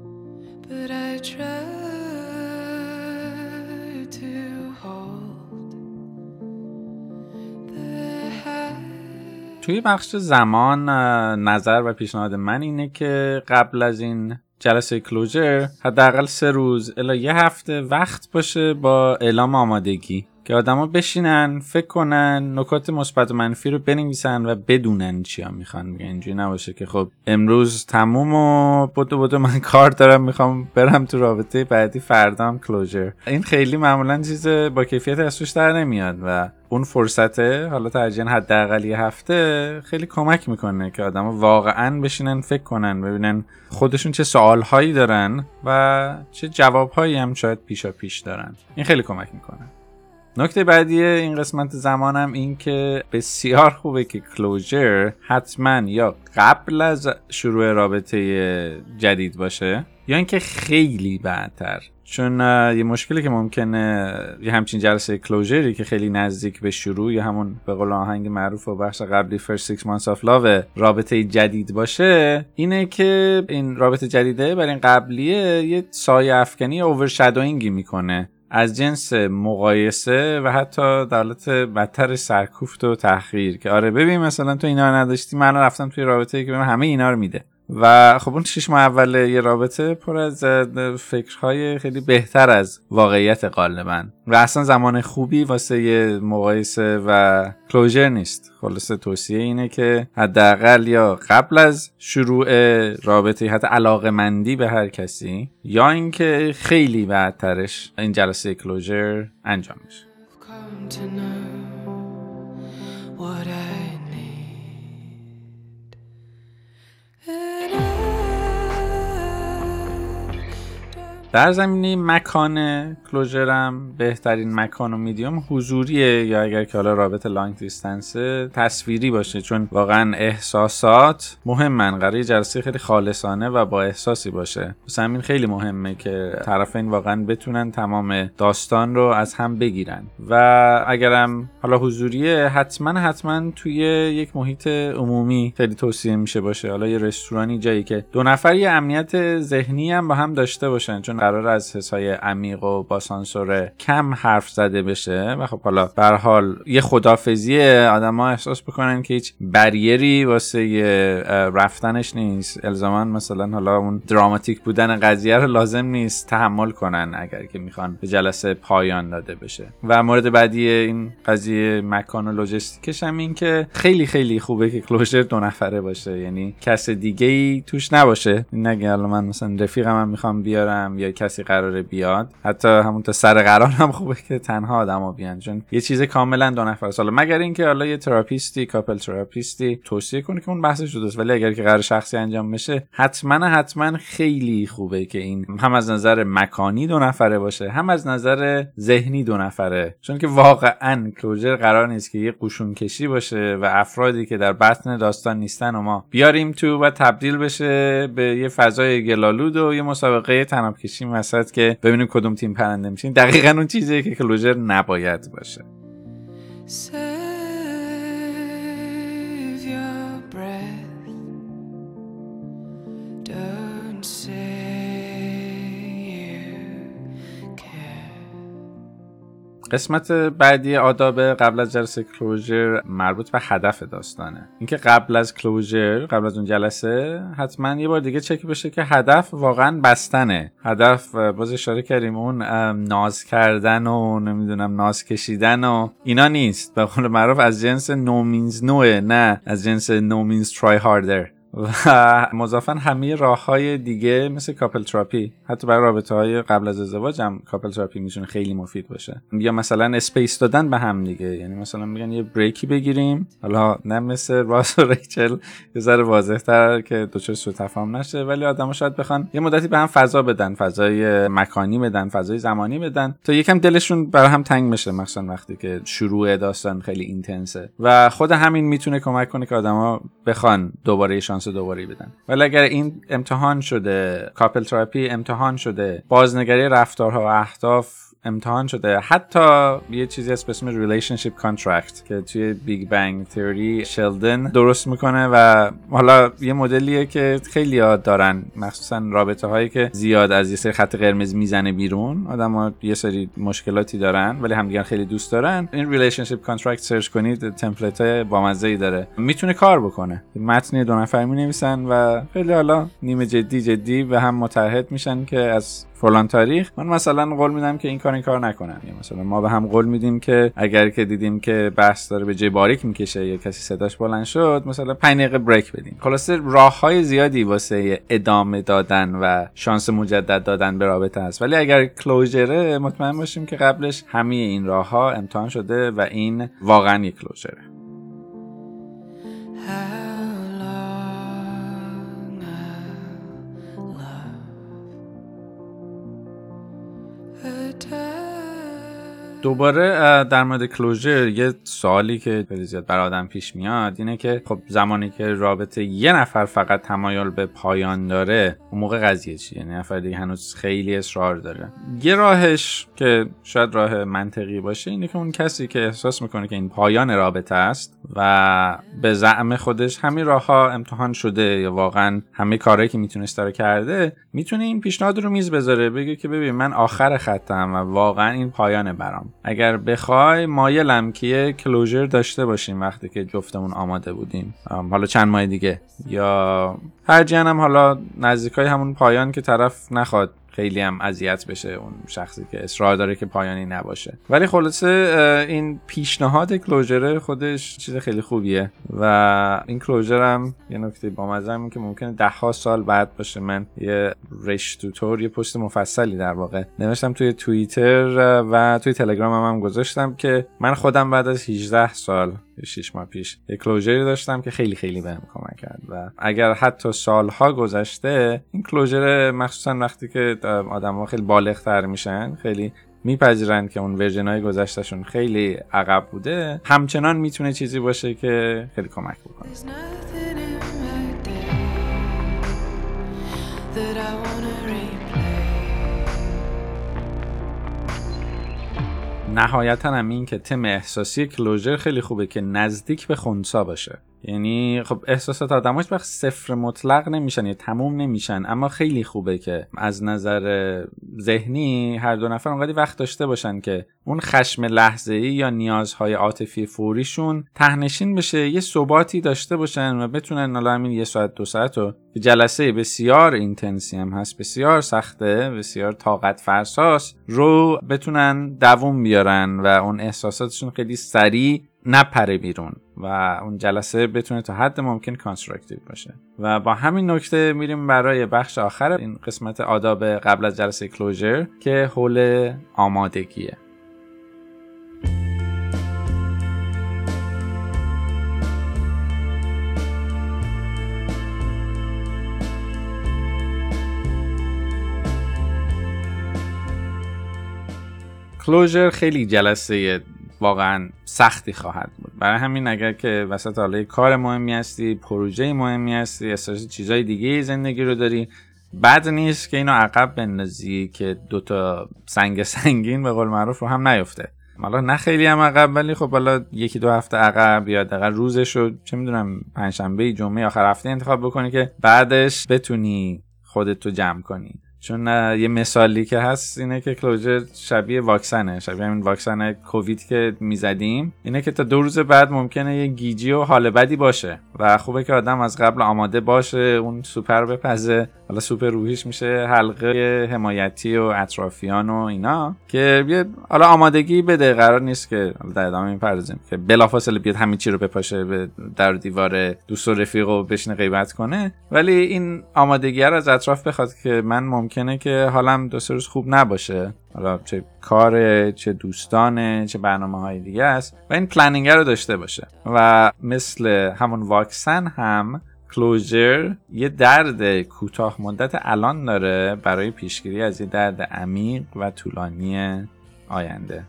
توی بخش زمان نظر و پیشنهاد من اینه که قبل از این جلسه کلوجر حداقل سه روز الا یه هفته وقت باشه با اعلام آمادگی. که آدما بشینن فکر کنن نکات مثبت و منفی رو بنویسن و بدونن چیا می‌خوان. میگن اینجوری نباشه که خب امروز تموم و بدو بدو من کار دارم می‌خوام برم تو رابطه بعدی فردام کلوجر این خیلی معمولا چیز با کیفیت از در نمیاد و اون فرصته حالا ترجیحاً حداقل یه هفته خیلی کمک می‌کنه که آدم واقعا بشینن فکر کنن ببینن خودشون چه سوالهایی دارن و چه جوابهایی هم شاید پیشا پیش دارن. این خیلی کمک می‌کنه. نکته بعدی این قسمت زمانم این که بسیار خوبه که کلوجر حتما یا قبل از شروع رابطه جدید باشه یا اینکه خیلی بعدتر. چون یه مشکلی که ممکنه یه همچین جلسه کلوجری که خیلی نزدیک به شروع یا همون به قول آهنگ معروف و بخش قبلی First Six Months of Love رابطه جدید باشه اینه که این رابطه جدیده برای این قبلیه یه سایه افکنی اوورشادوینگی می‌کنه. از جنس مقایسه و حتی در حالت بدتر سرکوفت و تحقیر که آره ببین مثلا تو اینا نداشتی من رفتم توی رابطه که بهم همه اینا رو میده. و خب اون شش ماه اول یه رابطه پر از فکرهای خیلی بهتر از واقعیت غالبا و اصلا زمان خوبی واسه یه مقایسه و کلوژر نیست. خلاصه توصیه اینه که حداقل یا قبل از شروع رابطه حتی علاقه مندی به هر کسی یا اینکه خیلی بعدترش این جلسه کلوژر انجام میشه. در زمینه مکان کلوجرم بهترین مکان و میدیوم حضوریه. یا اگر که حالا رابط لانگ دیستنس تصویری باشه چون واقعا احساسات مهمن قرار جلسه خیلی خالصانه و با احساسی باشه. پس همین خیلی مهمه که طرفین واقعا بتونن تمام داستان رو از هم بگیرن. و اگرم حالا حضوریه حتما حتما توی یک محیط عمومی خیلی توصیه میشه باشه. حالا یه رستورانی جایی که دو نفر یه امنیت ذهنی هم با هم داشته باشن. چون قرار از حسای عمیق و با سانسور کم حرف زده بشه و خب حالا به حال یه خدافزی آدما احساس بکنن که هیچ بریری واسه رفتنش نیست. الزاما مثلا حالا اون dramatic بودن قضیه رو لازم نیست تحمل کنن اگر که می‌خوان یه جلسه پایان داده بشه. و مورد بعدی این قضیه مکان و لوجستیکش هم این که خیلی خیلی خوبه که closure دو نفره باشه. یعنی کس دیگه ای توش نباشه. نگه الان من مثلا رفیقم هم می‌خوام بیارم یا کسی قراره بیاد. حتی همون تا سر قرار هم خوبه که تنها آدما بیان. چون یه چیز کاملا دو نفره ست مگر اینکه حالا یه therapist ی couple therapist ی توصیه کنه که اون بحث جداست ولی اگر که قرار شخصی انجام بشه حتما حتما خیلی خوبه که این هم از نظر مکانی دو نفره باشه هم از نظر ذهنی دو نفره. چون که واقعا closure قرار نیست که یه قشون کشی باشه و افرادی که در بطن داستان نیستن و ما بیاریم تو و تبدیل بشه به یه فضای گلالود و یه مسابقه تناب وسط که ببینیم کدوم تیم پرنده میشین. دقیقا اون چیزیه که کلوجر نباید باشه. قسمت بعدی آداب قبل از جلسه closure مربوط به هدف داستانه. اینکه قبل از closure قبل از اون جلسه حتما یه بار دیگه چک بشه که هدف واقعا بستنه. هدف باز اشاره کردیم اون ناز کردن و نمی‌دونم ناز کشیدن و اینا نیست. به قول معروف از جنس no means no ئه نه از جنس no means try harder و مضافا همه راه های دیگه مثل couple therapy حتی برای رابطه های قبل از ازدواج هم couple therapy می‌تونه خیلی مفید باشه. یا مثلا space دادن به هم دیگه یعنی مثلا میگن یه break ی بگیریم حالا نه مثل راس و ریچل یه ذره واضح تر که دچار سوءتفاهم نشه ولی آدما شاید بخوان یه مدتی به هم فضا بدن فضای مکانی بدن فضای زمانی بدن تا یکم دلشون برای هم تنگ بشه مثلا وقتی که شروع داستان خیلی intense ه. و خود همین می‌تونه کمک کنه که آدما بخوان دوباره شانس شانس دوباره بدن. ولی اگر این امتحان شده couple therapy امتحان شده بازنگری رفتارها و اهداف امتحان شده. حتی یه چیزی به اسم relationship contract که توی Big Bang Theory شلدن درست می‌کنه و حالا یه مدلیه که خیلی یاد دارن مخصوصا رابطه هایی که زیاد از یه سری خط قرمز می‌زنه بیرون. آدم یه سری مشکلاتی دارن ولی همدیگر خیلی دوست دارن. این relationship contract سرچ کنید template های بامزه ای داره. می‌تونه کار بکنه. متن دو نفر می نویسن و خیلی حالا نیمه جدی جدی و هم متعهد میشن که از فلان تاریخ من مثلا قول میدم که این کار این کار نکنم یا مثلا ما به هم قول میدیم که اگر که دیدیم که بحث داره به جای باریک می‌کشه یا کسی صداش بلند شد مثلا 5 دقیقه break بدیم. خلاصه راه های زیادی واسه ادامه دادن و شانس مجدد دادن به رابطه هست ولی اگر closure ه مطمئن باشیم که قبلش همه این راه ها امتحان شده و این واقعا یک closure ه دوباره در مورد کلوژر یه سوالی که خیلی زیاد بر آدم پیش میاد اینه که خب زمانی که رابطه یه نفر فقط تمایل به پایان داره اون موقع قضیه چیه؟ یعنی نفر دیگه هنوز خیلی اصرار داره. یه راهش که شاید راه منطقی باشه اینه که اون کسی که احساس می‌کنه که این پایان رابطه است و به زعم خودش همین راه ها امتحان شده یا واقعا همه کارهایی که می‌تونست داره کرده می‌تونه این پیشنهاد رو میز بذاره بگه که ببین من آخر خطم و واقعا این پایان برام. اگر بخوای مایلم که یه داشته باشیم وقتی که جفتمون آماده بودیم. حالا چند ماه دیگه. یا هر هم حالا نزدیکای همون پایان که طرف نخواد. خیلی هم اذیت بشه اون شخصی که اصرار داره که پایانی نباشه. ولی خلاصه این پیشنهاد کلوجر خودش چیز خیلی خوبیه و این کلوجر هم یه نکته با مزه که ممکنه ده ها سال بعد باشه. من یه رشتوتور یه پست مفصلی در واقع نوشتم توی توییتر و توی تلگرام هم, هم گذاشتم که من خودم بعد از 18 سال 6 ماه پیش یک کلوجری داشتم که خیلی خیلی بهم کمک کرد. و اگر حتی سالها گذشته این کلوجر مخصوصا وقتی که آدم ها خیلی بالغ میشن خیلی میپذیرند که اون ورژن های گذشتهشون خیلی عقب بوده همچنان می‌تونه چیزی باشه که خیلی کمک بکنه. نهایتا هم این که تم احساسی کلوژر خیلی خوبه که نزدیک به خونسا باشه. یعنی خب احساسات آدماش وقت صفر مطلق نمیشن یا تموم نمیشن. اما خیلی خوبه که از نظر ذهنی هر دو نفر اونقدر وقت داشته باشن که اون خشم لحظه ای یا نیازهای عاطفی فوریشون تهنشین بشه یه ثباتی داشته باشن و بتونن حالا همین یه ساعت دو ساعت رو جلسه بسیار اینتنسی هم هست بسیار سخته بسیار طاقت فرساس رو بتونن دووم بیارن و اون احساساتشون خیلی سریع نپره بیرون و اون جلسه بتونه تا حد ممکن constructive باشه. و با همین نکته میریم برای بخش آخر این قسمت آداب قبل از جلسه closure که حول آمادگیه. کلوجر خیلی جلسه واقعا سختی خواهد بود. برای همین اگر که وسط حالا کار مهمی هستی پروژه مهمی هستی احساس چیزای دیگه زندگی رو داری بد نیست که اینو عقب بندازی که دوتا سنگ سنگین به قول معروف رو هم نیفته. حالا نه خیلی هم عقب ولی خب حالا یکی دو هفته عقب یا دقیقا روزش رو چه می‌دونم پنجشنبه جمعه آخر هفته انتخاب بکنی که بعدش بتونی خودت رو جمع کنی. چون یه مثالی که هست اینه که کلوجر شبیه واکسنه شبیه همین واکسن کووید که می‌زدیم. اینه که تا دو روز بعد ممکنه یه گیجی و حال بدی باشه و خوبه که آدم از قبل آماده باشه اون سوپر بپزه. حالا سوپر روحیش میشه حلقه حمایتی و اطرافیان و اینا که حالا آمادگی بده قرار نیست که در ادامه می‌پردازیم که بلافاصله بیاد همین چی رو بپاشه به در دیوار دوست و رفیق و بشینه غیبت کنه. ولی این آمادگی رو از اطراف بخواد که من ممکنه که حالم دو سه روز خوب نباشه. حالا چه کار چه دوستانه چه برنامه های دیگه است و این پلنینگ رو داشته باشه. و مثل همون واکسن هم کلوزر یه درد کوتاه مدت الان داره برای پیشگیری از یه درد عمیق و طولانی آینده.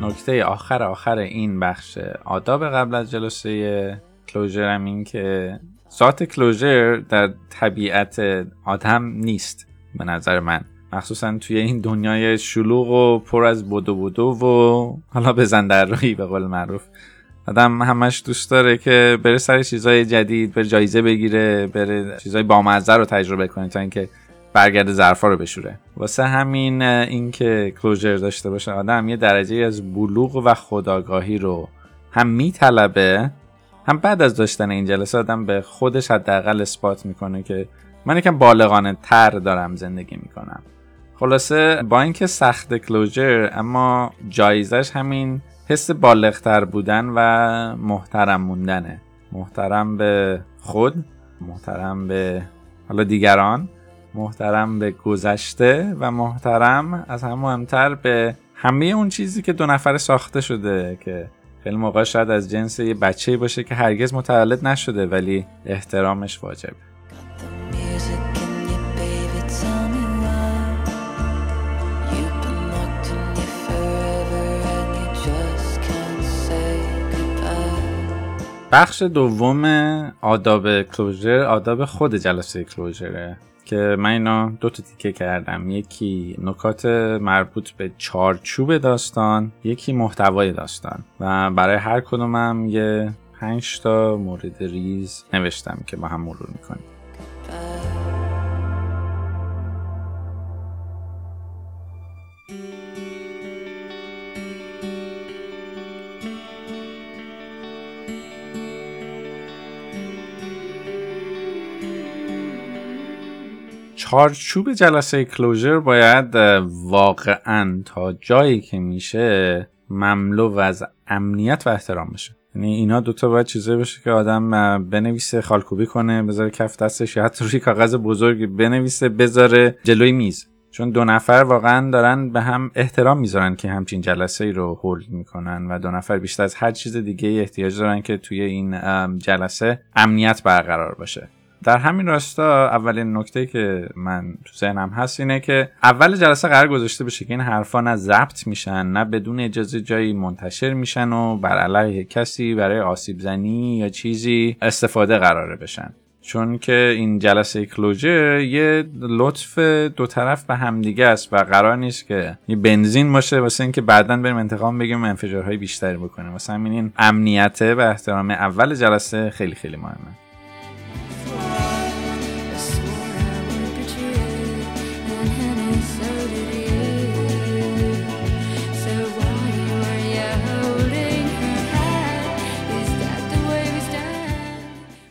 نکته آخر آخر این بخش آداب قبل از جلسه کلوزر هم این که ذات کلوزر در طبیعت آدم نیست به نظر من. مخصوصا توی این دنیای شلوغ و پر از بدو بدو و حالا بزن در روی به قول معروف. آدم همش دوست داره که بره سر چیزای جدید بره جایزه بگیره بره چیزای بامزه رو تجربه کنه تا اینکه برگرد ظرفا رو بشوره. واسه همین اینکه کلوزر داشته باشه آدم یه درجه از بلوغ و خداگاهی رو هم میطلبه هم بعد از داشتن این جلسه آدم به خودش حداقل اثبات می‌کنه که من یکم بالغانه تر دارم زندگی می‌کنم. خلاصه با اینکه سخت کلوجر اما جایزش همین حس بالغتر بودن و محترم موندنه. محترم به خود محترم به حالا دیگران. محترم به گذشته و محترم از هم مهمتر به همه اون چیزی که دو نفره ساخته شده که خیلی موقع شاید از جنس یه بچه باشه که هرگز متولد نشده ولی احترامش واجبه. بخش دوم آداب کلوزر آداب خود جلسه کلوزره که من اینا دو تا تیکه کردم. یکی نکات مربوط به چارچوب داستان یکی محتوای داستان. و برای هر کدومم یه پنج تا مورد ریز نوشتم که با هم مرور می‌کنیم. چارچوب جلسه کلوزر باید واقعا تا جایی که میشه مملو از امنیت و احترام بشه. یعنی اینا دوتا باید چیزایی باشه که آدم بنویسه خالکوبی کنه بذاره کف دستش یا حتی روی کاغذ بزرگ بنویسه بذاره جلوی میز. چون دو نفر واقعا دارن به هم احترام می‌ذارن که همچین جلسه ای رو هولد می‌کنن و دو نفر بیشتر از هر چیز دیگه احتیاج دارن که توی این جلسه امنیت برقرار باشه. در همین راستا اولین نکته که من تو ذهنم هست اینه که اول جلسه قرار گذاشته بشه که این حرفا نه ضبط میشن نه بدون اجازه جایی منتشر میشن و بر علیه کسی برای آسیب زنی یا چیزی استفاده قراره بشن. چون که این جلسه کلوجر یه لطف دو طرف به همدیگه است و قرار نیست که یه بنزین باشه واسه اینکه بعدا بریم انتقام بگیم انفجارهای بیشتری بکنیم. واسه همین این امنیته و احترام اول جلسه خیلی خیلی مهمه.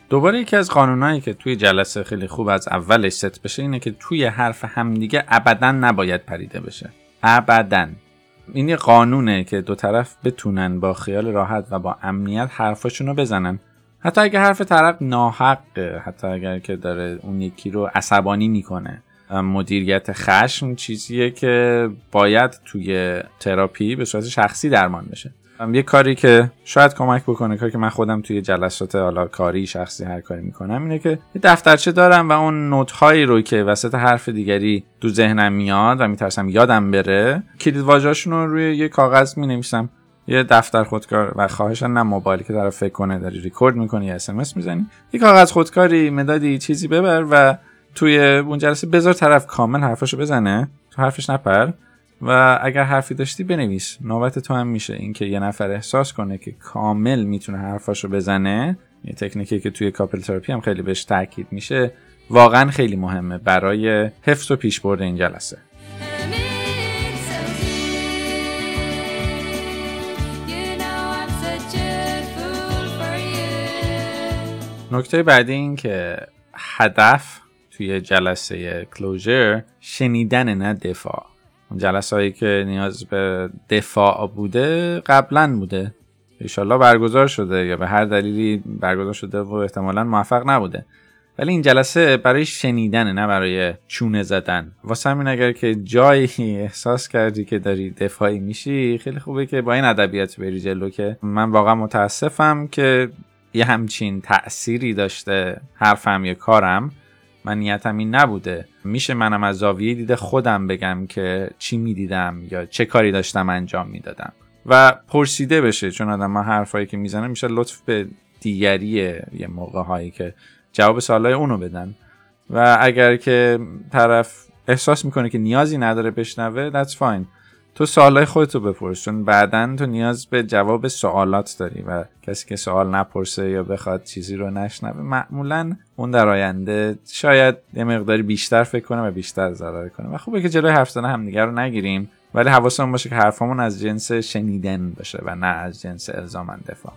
دوباره یکی از قانونهایی که توی جلسه خیلی خوب از اولش ست بشه اینه که توی حرف همدیگه ابدا نباید پریده بشه. ابدا. این یه قانونه که دو طرف بتونن با خیال راحت و با امنیت حرفاشون رو بزنن. حتی اگر حرف طرف ناحقه حتی اگر که داره اون یکی رو عصبانی می‌کنه. مدیریت خشم چیزیه که باید توی تراپی به صورت شخصی درمان بشه. یه کاری که شاید کمک بکنه کاری که من خودم توی جلسات حالا کاری شخصی هر کاری می‌کنم اینه که یه دفترچه دارم و اون نوت هایی رو که وسط حرف دیگری تو ذهنم میاد و میترسم یادم بره کلید واژه‌اشون رو روی یه کاغذ می نویسم یه دفتر خودکار و خواهشان نه موبایلی که طرف فکر کنه داری ریکورد می‌کنی یا اس می‌زنی. یه کاغذ خودکاری مدادی چیزی ببر و توی اون جلسه بذار طرف کامل حرفاشو بزنه. تو حرفش نپر. و اگر حرفی داشتی بنویس. نوبت تو هم میشه اینکه یه نفر احساس کنه که کامل می‌تونه حرفاشو بزنه. یه تکنیکی که توی کاپل تراپی هم خیلی بهش تاکید میشه. واقعا خیلی مهمه برای حفظ و پیشبرد این جلسه. نکته بعدی این که هدف توی جلسه کلوزر شنیدن نه دفاع. جلسه هایی که نیاز به دفاع بوده قبلا بوده. ایشالله برگزار شده یا به هر دلیلی برگزار شده و احتمالا موفق نبوده. ولی این جلسه برای شنیدنه نه برای چونه زدن. واسه همین اگر که جایی احساس کردی که داری دفاعی میشی خیلی خوبه که با این ادبیات بری جلو که من واقعا متاسفم که یه همچین تأثیری داشته. حرفم یا کارم. من نیتم این نبوده. میشه منم از زاویه دیده خودم بگم که چی می‌دیدم یا چه کاری داشتم انجام می‌دادم. و پرسیده بشه چون آدم ما حرفایی که می‌زنه میشه لطف به دیگری یه موقع هایی که جواب سوالای اونو بدن. و اگر که طرف احساس می‌کنه که نیازی نداره بشنوه that's fine. تو سوالای خودتو بپرس چون بعدا تو نیاز به جواب سوالات داری و کسی که سوال نپرسه یا بخواد چیزی رو نشنوه معمولا اون در آینده شاید یه مقداری بیشتر فکر کنه و بیشتر ضرر کنه و خوبه که جلوی حرف زدن همدیگه رو نگیریم. ولی حواسمون باشه که حرفمون از جنس شنیدن باشه و نه از جنس الزامن دفاع.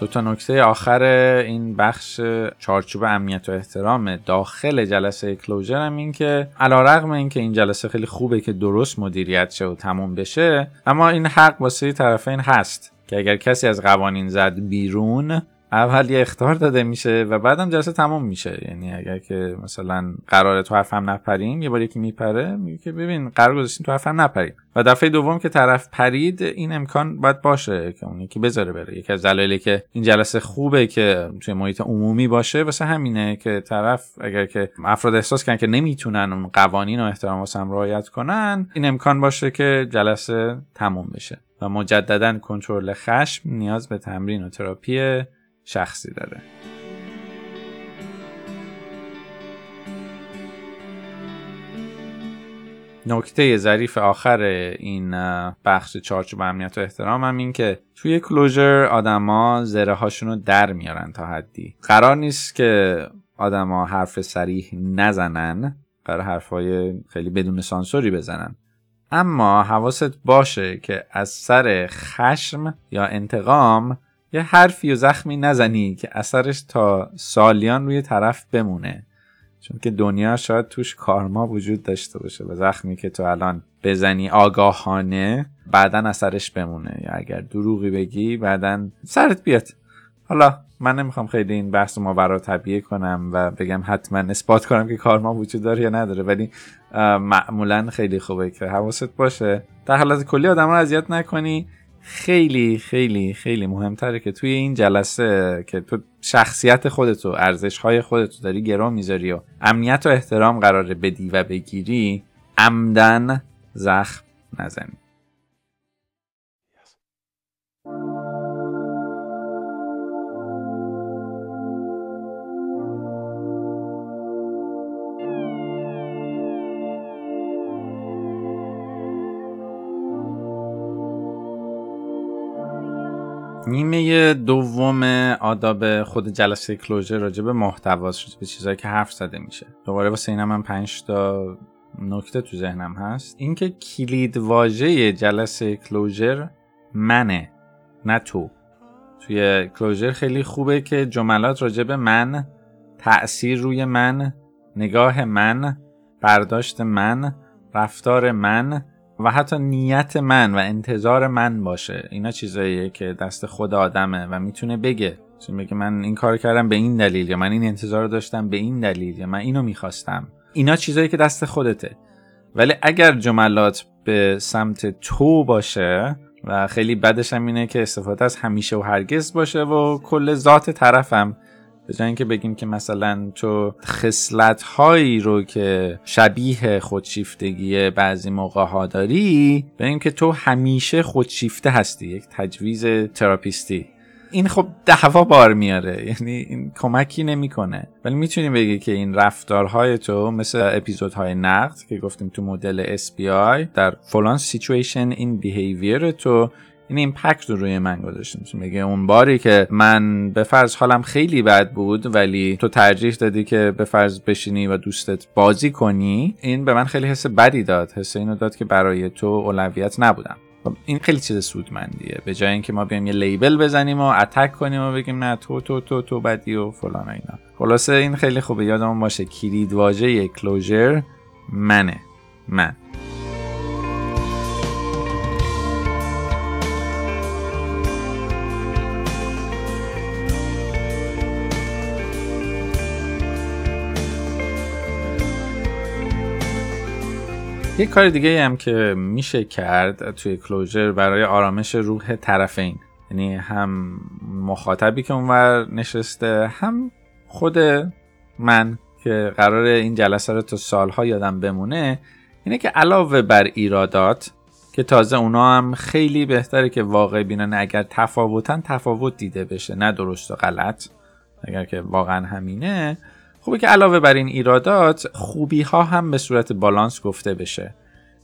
دو تا نکته آخر این بخش چارچوب امنیت و احترام داخل جلسه کلوجر هم این که علا رقم این که این جلسه خیلی خوبه که درست مدیریت شه و تموم بشه اما این حق واسه طرفین هست که اگر کسی از قوانین زد بیرون اول یه اختار داده میشه و بعدم جلسه تموم میشه. یعنی اگر که مثلا قرار تو حرفم نپریم یه بار یکی میپره میگه که ببین قرار گذاشتیم تو حرفم نپریم. و دفعه دوم که طرف پرید این امکان باید باشه که اون یکی بذاره بره. یکی از دلایلی که این جلسه خوبه که توی محیط عمومی باشه واسه همینه که طرف اگر که افراد احساس کنن که نمی‌تونن اون قوانین و احترام هم رعایت کنن این امکان باشه که جلسه تموم بشه. و مجددا کنترل خشم نیاز به تمرین و تراپی شخصی داره. نکته ظریف آخر این بخش چارچوب امنیت و احترام هم این که توی کلوژر آدما زره هاشون رو در میارن تا حدی. قرار نیست که آدما حرف سریح نزنن قرار حرفهای خیلی بدون سانسوری بزنن. اما حواست باشه که از سر خشم یا انتقام یه حرفی و زخمی نزنی که اثرش تا سالیان روی طرف بمونه. چون که دنیا شاید توش کارما وجود داشته باشه و زخمی که تو الان بزنی آگاهانه بعدا اثرش بمونه. یا اگر دروغی بگی بعدا سرت بیاد. حالا من نمی‌خوام خیلی این بحث برا طبیعه کنم و بگم حتما اثبات کنم که کارما وجود داره یا نداره ولی معمولا خیلی خوبه که حواست باشه. در حالت کلی آدم رو اذیت نکنی. خیلی خیلی خیلی مهمتره که توی این جلسه که تو شخصیت خودتو ارزش های خودتو داری گرام می‌ذاری و امنیت و احترام قراره بدی و بگیری عمدن زخم نزنی. نیمه دوم آداب خود جلسه کلوژر راجع به محتواست به چیزایی که حرف زده میشه. دوباره واسه اینم من پنج تا نکته تو ذهنم هست. اینکه کلید واژه جلسه کلوژر منه نه تو. توی کلوژر خیلی خوبه که جملات راجع به من تأثیر روی من نگاه من برداشت من رفتار من و حتی نیت من و انتظار من باشه. اینا چیزاییه که دست خود آدمه و می‌تونه بگه. چون بگه من این کار کردم به این دلیل یا من این انتظار داشتم به این دلیل یا من اینو می‌خواستم. اینا چیزایی که دست خودته. ولی اگر جملات به سمت تو باشه و خیلی بدش هم اینه که استفاده از همیشه و هرگز باشه و کل ذات طرفم به جای اینکه بگیم که مثلا تو خصلت هایی رو که شبیه خودشیفتگی بعضی موقع ها داری بگیم که تو همیشه خودشیفته هستی یک تجویز تراپیستی. این خب دعوا بار میاره یعنی این کمکی نمی‌کنه. ولی می‌تونیم بگی که این رفتارهای تو مثل اپیزودهای نقد که گفتیم تو مدل SBI در فلان سیچویشن این behavior تو این impact رو روی من گذاشته میشه میگه اون باری که من به فرض حالم خیلی بد بود ولی تو ترجیح دادی که به فرض بشینی با دوستت بازی کنی این به من خیلی حس بدی داد. حس اینو داد که برای تو اولویت نبودم. این خیلی چیز سودمندیه. به جای اینکه ما بیایم یه لیبل بزنیم و اتک کنیم و بگیم نه تو تو تو تو بدی و فلان اینا. خلاصه این خیلی خوبه. یادمون باشه کلید واژه کلوزر منه. من. یه کار دیگه هم که میشه کرد توی کلوزر برای آرامش روح طرفین یعنی هم مخاطبی که اونور نشسته هم خود من که قرار این جلسه رو تا سالها یادم بمونه اینه که علاوه بر ایرادات که تازه اونا هم خیلی بهتره که واقع بینن اگر تفاوتن تفاوت دیده بشه نه درست و غلط. اگر که واقعا همینه خوبه که علاوه بر این ایرادات خوبی ها هم به صورت بالانس گفته بشه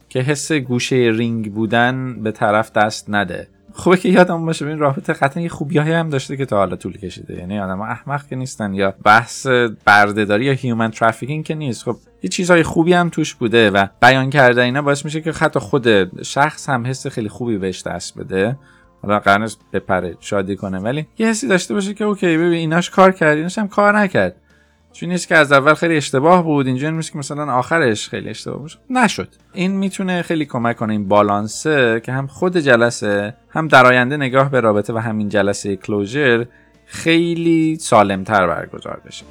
که حس گوشه رینگ بودن به طرف دست نده. خوبه که یادم باشه این رابطه قطعا یه خوبیایی هم داشته که تا حالا طول کشیده. یعنی آدم احمق که نیستن یا بحث برده‌داری یا human trafficking که نیست. خب یه چیزهای خوبی هم توش بوده و بیان کردن اینا باعث میشه که حتی خود شخص هم حس خیلی خوبی بهش دست بده. حالا قرنش بپره شادی کنه ولی یه حسی داشته باشه که okay ببین ایناش کار کرد ایناش هم کار نکرد. چون نیست که از اول خیلی اشتباه بود اینجا نیست که مثلا آخرش خیلی اشتباه بود نشد. این می‌تونه خیلی کمک کنه این بالانسه که هم خود جلسه هم در آینده نگاه به رابطه و همین جلسه کلوزر خیلی سالمتر برگزار بشه.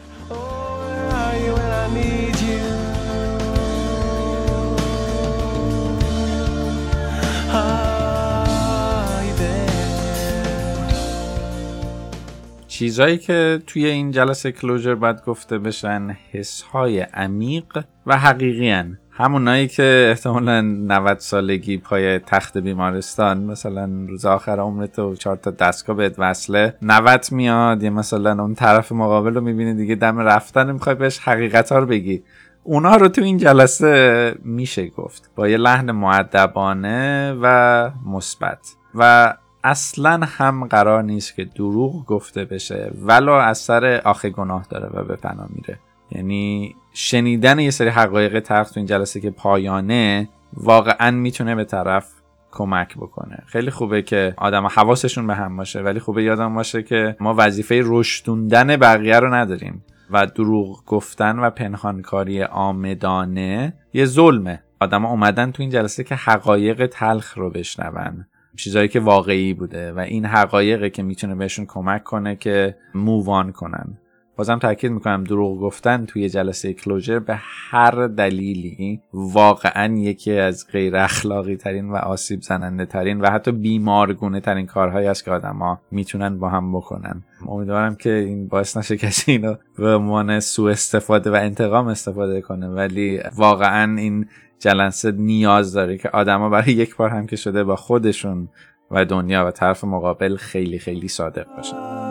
چیزهایی که توی این جلسه کلوجر باید گفته بشن حسهای عمیق و حقیقی هن. همونایی که احتمالا 90 سالگی پای تخت بیمارستان مثلا روز آخر عمرت و چهار تا دستگاه بهت وصله 90 میاد یا مثلا اون طرف مقابل رو می‌بینی دیگه دم رفتن می‌خوای بهش حقیقت ها رو بگی. اونا رو تو این جلسه میشه گفت. با یه لحن معدبانه و مثبت. و اصلا هم قرار نیست که دروغ گفته بشه ولو از سر آخه گناه داره و به فنا میره. یعنی شنیدن یه سری حقایق تلخ تو این جلسه که پایانه واقعا می‌تونه به طرف کمک بکنه. خیلی خوبه که آدم حواسشون به هم باشه ولی خوبه یادم باشه که ما وظیفه رشدوندن بقیه رو نداریم و دروغ گفتن و پنهانکاری آمدانه یه ظلمه. آدم اومدن تو این جلسه که حقایق تلخ رو بشنون. چیزایی که واقعی بوده و این حقایقه که می‌تونه بهشون کمک کنه که مووان کنن. بازم تاکید می‌کنم دروغ گفتن توی جلسه کلوجر به هر دلیلی واقعا یکی از غیر اخلاقی ترین و آسیب زننده ترین و حتی بیمارگونه ترین کارهایی است که آدما می‌تونن با هم بکنن. امیدوارم که این باعث نشه کسی اینو به عنوان سوء استفاده و انتقام استفاده کنه ولی واقعا این جلسه نیاز داره که آدما برای یک بار هم که شده با خودشون و دنیا و طرف مقابل خیلی خیلی صادق باشن.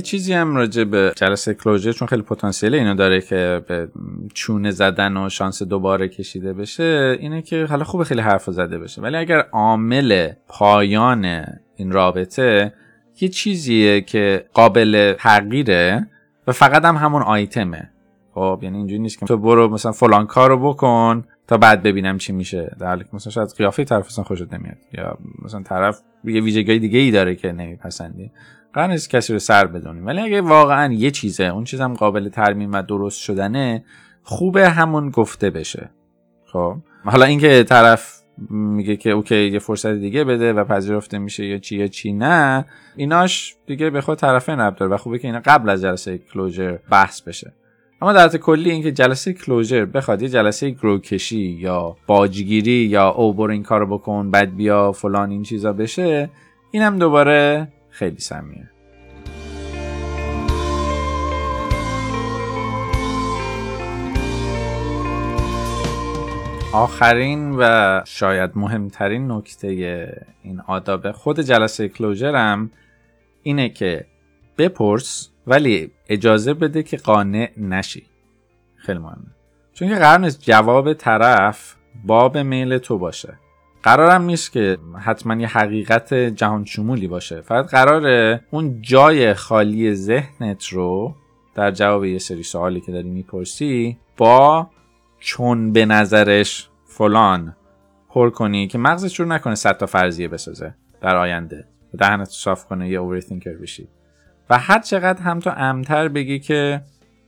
یه چیزی هم راجع به جلسه کلوجر چون خیلی پتانسیل اینو داره که به چونه زدن و شانس دوباره کشیده بشه اینه که حالا خوبه خیلی حرف زده بشه. ولی اگر عامل پایان این رابطه یه چیزیه که قابل تغییره و فقط هم همون آیتمه. خب یعنی اینجوری نیست که تو برو مثلا فلان کارو بکن تا بعد ببینم چی میشه. در حالی که مثلا شاید قیافه طرف اصلا خوشت نمیاد. یا مثلا طرف یه ویژگی دیگه ای داره که نمیپسندی. قرار نیست کسی رو سر بدونیم. ولی اگه واقعا یه چیزه اون چیزم قابل ترمیم و درست شدنه خوبه همون گفته بشه. خب؟ حالا اینکه طرف میگه که اوکی یه فرصت دیگه بده و پذیرفته میشه یا چی یا چی نه ایناش دیگه به خود طرفه نبدار و خوبه که اینا قبل از جلسه کلوجر بحث بشه. اما در کلی اینکه جلسه کلوجر بخواد یه جلسه گرو کشی یا باجگیری یا او برو کارو بکن بعد بیا فلان این چیزا بشه اینم دوباره خیلی سمیه آخرین و شاید مهمترین نکته این آداب خود جلسه کلوجرم اینه که بپرس ولی اجازه بده که قانع نشی. خیلی مهمه. چون که قرار نیست جواب طرف باب میل تو باشه. قرارم نیست که حتما یه حقیقت جهان شمولی باشه. فقط قراره اون جای خالی ذهنت رو در جواب یه سری سوالی که داری می‌پرسی با چون به نظرش فلان پر کنی که مغزت رو نکنه صد تا فرضیه بسازه در آینده. دهنت صاف کنه یه اوورثینکر بشی. و هر چقدر هم تو امتر بگی که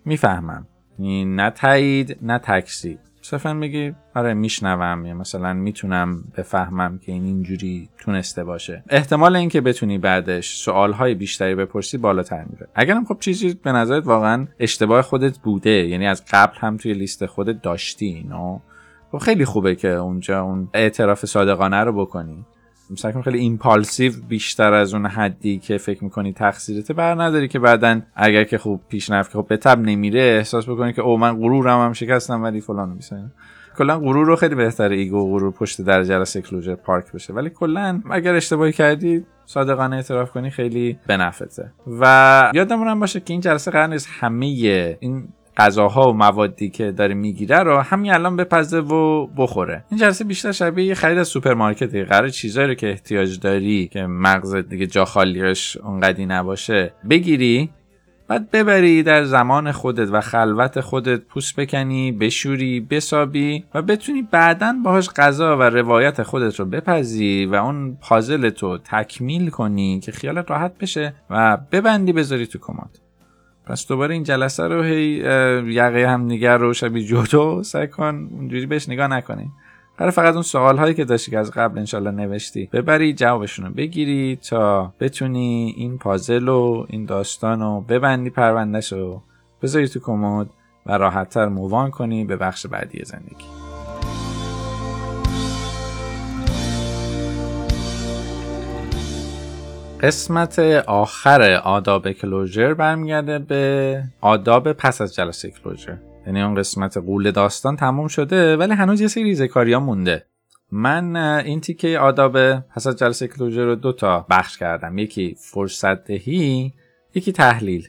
می‌فهمم. نه تایید نه تکسی صرفا بگی آره میشنوم یا مثلا می‌تونم بفهمم که این اینجوری تونسته باشه. احتمال اینکه بتونی بعدش سوالهای بیشتری بپرسی بالاتر میره. اگرم خب چیزی به نظرت واقعا اشتباه خودت بوده یعنی از قبل هم توی لیست خودت داشتی اینو خب خیلی خوبه که اونجا اون اعتراف صادقانه رو بکنی. مثلا خیلی ایمپالسیو بیشتر از اون حدی که فکر می‌کنی تقصیرته بر نداری که بعدا اگر که خوب پیشنفت که خب به تب نمیره احساس بکنی که او من غرورم هم شکستم ولی فلان میسن کلا غرور رو خیلی بهتره ego غرور پشت در جلسه closure پارک بشه. ولی کلا اگر اشتباهی کردی صادقانه اعتراف کنی خیلی به نفعته و یادمونم باشه که این جلسه قرار نیست همه این غذاها و موادی که داره می‌گیره رو همین الان بپزه و بخوره. این جلسه بیشتر شبیه یه خرید از سوپرمارکته. قراره چیزایی رو که احتیاج داری که مغز دیگه جا خالیش اونقدی نباشه بگیری بعد ببری در زمان خودت و خلوت خودت پوست بکنی بشوری بسابی و بتونی بعدا باهاش غذا و روایت خودت رو بپزی و اون پازلتو تکمیل کنی که خیالت راحت بشه و ببندی بذاری تو کمد پس دوباره این جلسه رو هی یقه هم نگر رو شبیه جوتو سعی کن اونجوری بهش نگاه نکنی. برای فقط اون سوال هایی که داشتی که از قبل انشالله نوشتی ببری جوابشون رو بگیری تا بتونی این پازل و این داستان رو ببندی پروندهش رو بذاری تو کمد و راحتتر مووان کنی به بخش بعدی زندگی. قسمت آخر آداب کلوجر برمیگرده به آداب پس از جلسه کلوجر یعنی اون قسمت قول داستان تموم شده ولی هنوز یه سری ریزکاری ها مونده. من این تیکه آداب پس از جلسه کلوجر رو دو تا بخش کردم. یکی فرصت دهی یکی تحلیل.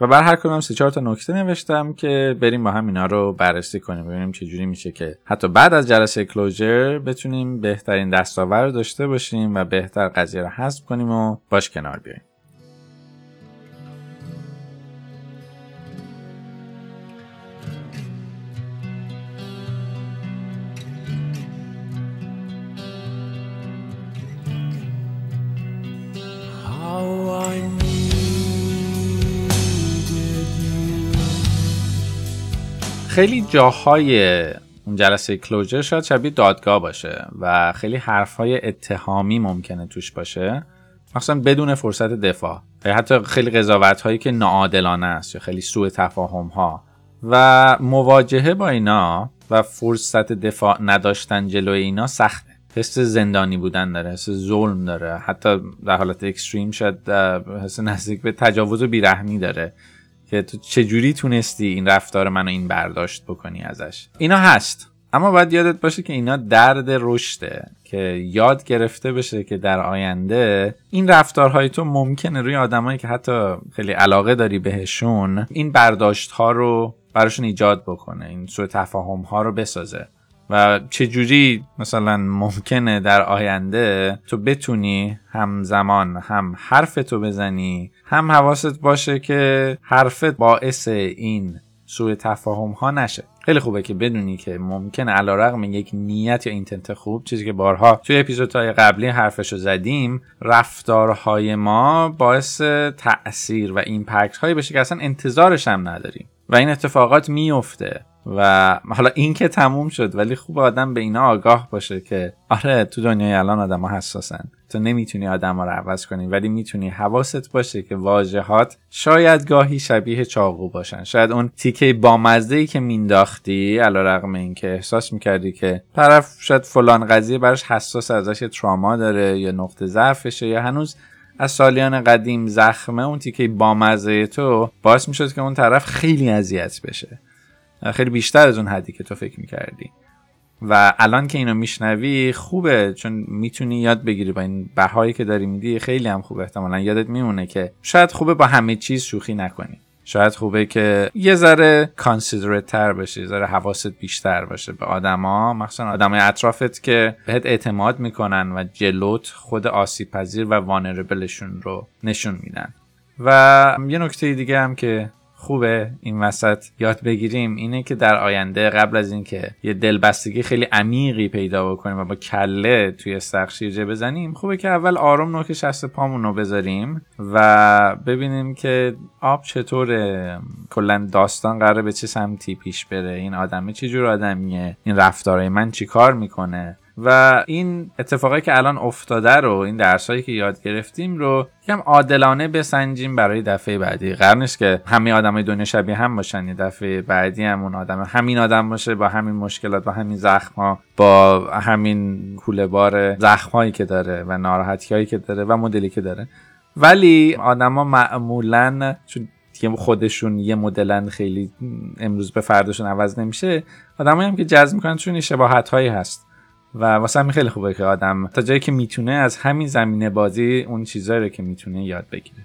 و بر هر کدوم سه چهار تا نکته نوشتم که بریم با هم اینا رو بررسی کنیم ببینیم چه جوری میشه که حتی بعد از جلسه کلوجر بتونیم بهترین دستاور داشته باشیم و بهتر قضیه رو حذف کنیم و باش کنار بیایم خیلی جاهای اون جلسه کلوجر شاید شبیه دادگاه باشه و خیلی حرفهای اتهامی ممکنه توش باشه. مخصوصا بدون فرصت دفاع. حتی خیلی قضاوت هایی که ناعادلانه است یا خیلی سوء تفاهم ها و مواجهه با اینا و فرصت دفاع نداشتن جلوی اینا سخته. حس زندانی بودن داره حس ظلم داره. حتی در حالت اکستریم شاید حس نزدیک به تجاوز و بیرحمی داره. که تو چجوری تونستی این رفتار منو این برداشت بکنی ازش. اینا هست. اما باید یادت باشه که اینا درد رشده که یاد گرفته بشه که در آینده این رفتارهای تو ممکنه روی آدمایی که حتی خیلی علاقه داری بهشون این برداشت ها رو براشون ایجاد بکنه این سوء تفاهم ها رو بسازه. و چجوری مثلا ممکنه در آینده تو بتونی همزمان هم حرف تو بزنی هم حواست باشه که حرفت باعث این سوء تفاهم ها نشه. خیلی خوبه که بدونی که ممکنه علی‌رغم یک نیت یا intent خوب چیزی که بارها توی اپیزودهای قبلی حرفش رو زدیم رفتارهای ما باعث تاثیر و impact هایی بشه که اصلا انتظارش هم نداریم. و این اتفاقات میفته و حالا این که تموم شد ولی خوب آدم به اینا آگاه باشه که آره تو دنیای الان آدم ها حساسن. تو نمی‌تونی آدم ها رو عوض کنی ولی می‌تونی حواست باشه که واژه‌هات شاید گاهی شبیه چاقو باشن. شاید اون تیکه بامزه ای که مینداختی علی‌رغم این که احساس می‌کردی که طرف شاید فلان قضیه براش حساسه ازش تراما داره یا نقطه ضعفشه یا هنوز از سالیان قدیم زخمه اون تیکه بامزه تو باعث می‌شد که اون طرف خیلی اذیت بشه. خیلی بیشتر از اون حدی که تو فکر می‌کردی. و الان که اینو میشنوی خوبه چون می‌تونی یاد بگیری با این بهایی که داری میدی خیلی هم خوبه. احتمالا یادت میمونه که شاید خوبه با همه چیز شوخی نکنی. شاید خوبه که یه ذره کانسیدرت تر باشی یه ذره حواست بیشتر باشه به آدما. مخصوصا آدمای اطرافت که بهت اعتماد می‌کنن و جلوت خود آسیب پذیر و وانربلشون رو نشون میدن. و یه نکته دیگه هم که خوبه این وسط یاد بگیریم. اینه که در آینده قبل از اینکه یه دلبستگی خیلی عمیقی پیدا بکنیم و با کله توی استخر شیرجه بزنیم خوبه که اول آروم نوک شست پامون رو بذاریم و ببینیم که آب چطوره. کلا داستان قراره به چه سمتی پیش بره. این آدمه چه جور آدمیه؟ این رفتارهای من چیکار می‌کنه؟ و این اتفاقایی که الان افتاده رو این درسایی که یاد گرفتیم رو یکم عادلانه بسنجیم برای دفعه بعدی. قرار نیست که همه آدمای دنیا شبیه هم باشن یه دفعه بعدی هم اون آدم همین آدم باشه با همین مشکلات با همین زخم ها با همین کوله بار زخم هایی که داره و ناراحتی هایی که داره و مدلی که داره. ولی آدما معمولا چون خودشون یه مدلن خیلی امروز به فردشون عوض نمیشه آدمایی هم که جذب می‌کنن چون شباهت هایی هست. و واسه همین خیلی خوبه که آدم تا جایی که می‌تونه از همین زمینه بازی اون چیزایی رو که می‌تونه یاد بگیره.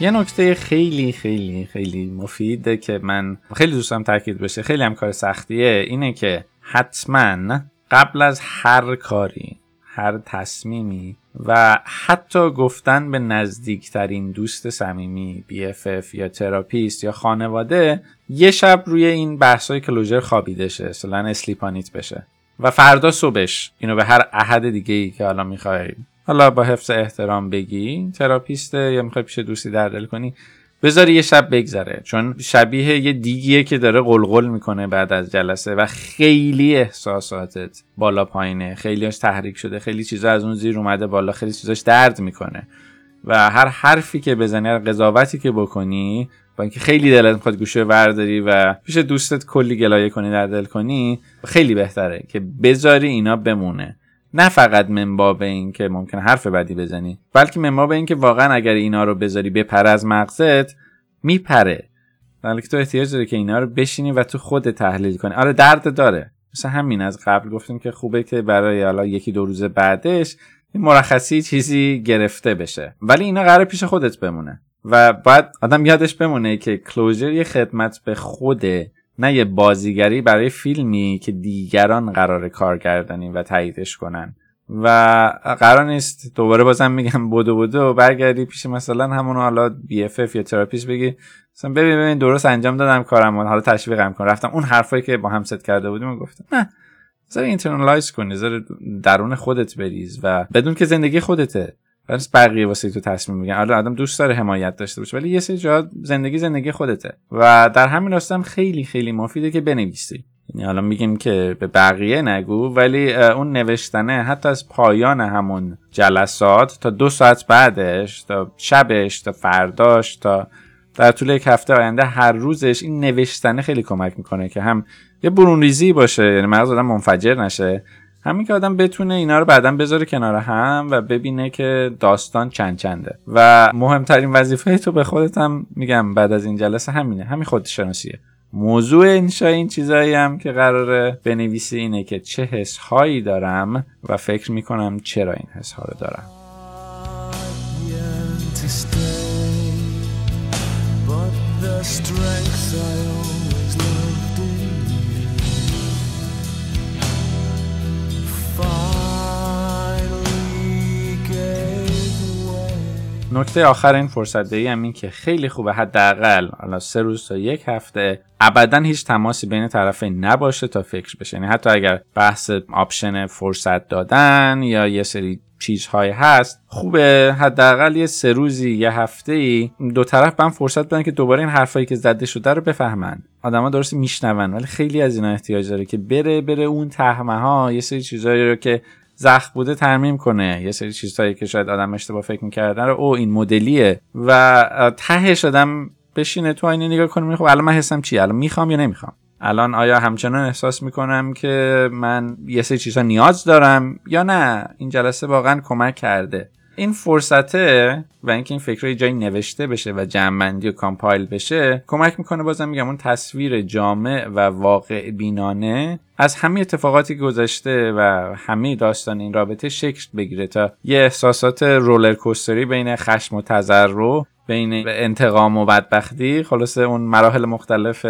یه نکته خیلی خیلی خیلی مفیده که من خیلی دوستم تاکید بشه خیلی هم کار سختیه اینه که حتما قبل از هر کاری هر تصمیمی و حتی گفتن به نزدیکترین دوست صمیمی BFF یا تراپیست یا خانواده یه شب روی این بحثای closure خوابیده شه مثلا sleep on it بشه. و فردا صبحش اینو به هر احد دیگه ای که حالا می‌خوای. حالا با حفظ احترام بگی تراپیسته یا می‌خوای پیش دوستی در دل کنی بذاری یه شب بگذره چون شبیه یه دیگیه که داره قلقل می‌کنه بعد از جلسه و خیلی احساساتت بالا پایینه. خیلیش تحریک شده خیلی چیزا از اون زیر اومده بالا خیلی چیزاش درد می‌کنه. و هر حرفی که بزنی هر قضاوتی که بکنی با اینکه خیلی دلت می‌خواد گوشه ورداری و پیش دوستت کلی گلایه کنی در دل کنی خیلی بهتره که بذاری اینا بمونه. نه فقط منباب این که ممکن حرف بدی بزنی بلکه منباب این که واقعا اگر اینا رو بذاری بپره از مغزت میپره. بلکه تو احتیاج داره که اینا رو بشینی و تو خود تحلیل کنی. آره درد داره. مثل همین از قبل گفتیم که خوبه که برای حالا یکی دو روز بعدش این مرخصی چیزی گرفته بشه. ولی اینا قرار پیش خودت بمونه. و باید آدم یادش بمونه که کلوزر یه خدمت به خوده نه یه بازیگری برای فیلمی که دیگران قرار کارگردانی و تاییدش کنن. و قرار نیست دوباره بازم میگم بدو بدو برگردی پیش مثلا همون حالا BFF یا تراپیست بگی. مثلا ببین ببین درست انجام دادم کارم حالا تشویقم کن. رفتم اون حرفایی که با هم ست کرده بودیم گفتم نه بذار internalize کنی بذار درون خودت بریز و بدون که زندگی خودته. پس بقیه واسه تو تصمیم میگن حالا آدم دوست داره حمایت داشته باشه ولی یه سری جا زندگی زندگی خودته. و در همین راستا هم خیلی خیلی مفیده که بنویسی. یعنی حالا میگیم که به بقیه نگو ولی اون نوشتنه حتی از پایان همون جلسات تا دو ساعت بعدش تا شبش تا فرداش تا در طول یک هفته آینده هر روزش این نوشتنه خیلی کمک می‌کنه که هم یه برون ریزی باشه. یعنی مغز آدم منفجر نشه. همین که آدم بتونه اینا رو بعدا بذاره کنار هم و ببینه که داستان چند چنده. و مهمترین وظیفه تو به خودت هم میگم بعد از این جلسه همینه. همین خودشناسیه. موضوع انشای این چیزایی هم که قراره بنویسی اینه که چه حس هایی دارم و فکر می‌کنم چرا این حس ها رو دارم. نکته آخر این فرصت دهی هم این که خیلی خوبه حداقل حالا سه روز تا یک هفته ابدا هیچ تماسی بین طرفین نباشه تا فکر بشه. یعنی حتی اگر بحث آپشن فرصت دادن یا یه سری چیزهایی هست خوبه. حداقل یه سه روزی یه هفته ای دو طرف به فرصت بدن که دوباره این حرفایی که زده شده رو بفهمن. آدما درست میشنون ولی خیلی از اینا احتیاج داره که بره بره اون تهمه ها یه سری چیزایی رو که زخم بوده ترمیم کنه. یه سری چیزهایی که شاید آدم اشتباه فکر می‌کردن رو او این مدلیه. و تهش آدم بشینه تو آینه نگاه کنه خب الان من حسم چیه؟ الان می‌خوام یا نمی‌خوام؟ الان آیا همچنان احساس می‌کنم که من یه سری چیزها نیاز دارم یا نه؟ این جلسه واقعا کمک کرده. این فرصته و اینکه این فکرهای جایی نوشته بشه و جمعبندی و کامپایل بشه کمک می‌کنه بازم میگم اون تصویر جامع و واقع بینانه از همه اتفاقاتی گذشته و همه داستان این رابطه شکل بگیره تا یه احساسات رولر کوستری بین خشم و تذرع بین انتقام و بدبختی. خلاصه اون مراحل مختلف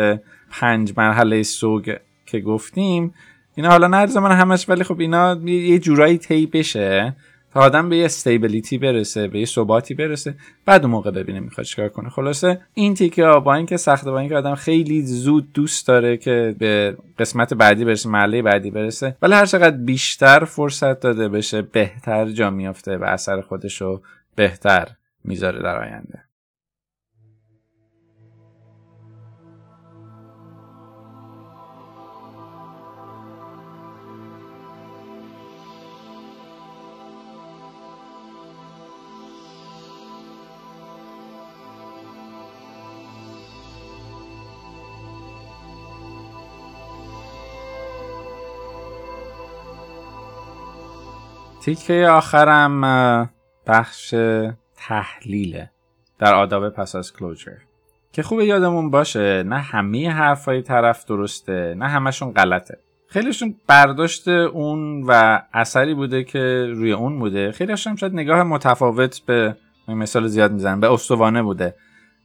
پنج مرحله سوگ که گفتیم اینا حالا نه زمان همش ولی خب اینا یه جورایی طی بشه. آدم به یه استیبلیتی برسه به یه ثباتی برسه بعد اون موقع ببینه می‌خواد چیکار کنه. خلاصه این تیکه با اینکه سخته با اینکه آدم خیلی زود دوست داره که به قسمت بعدی برسه محله بعدی برسه ولی هر چقدر بیشتر فرصت داده بشه بهتر جا میافته و اثر خودش رو بهتر می‌ذاره در آینده. تیکه آخرم بخش تحلیله در آداب پس از کلوجر که خوب یادمون باشه نه همه حرفای طرف درسته نه همشون غلطه. خیلیشون برداشت اون و اثری بوده که روی اون بوده. خیلیشون شاید نگاه متفاوت به مثال زیاد می‌زنم به استوانه بوده.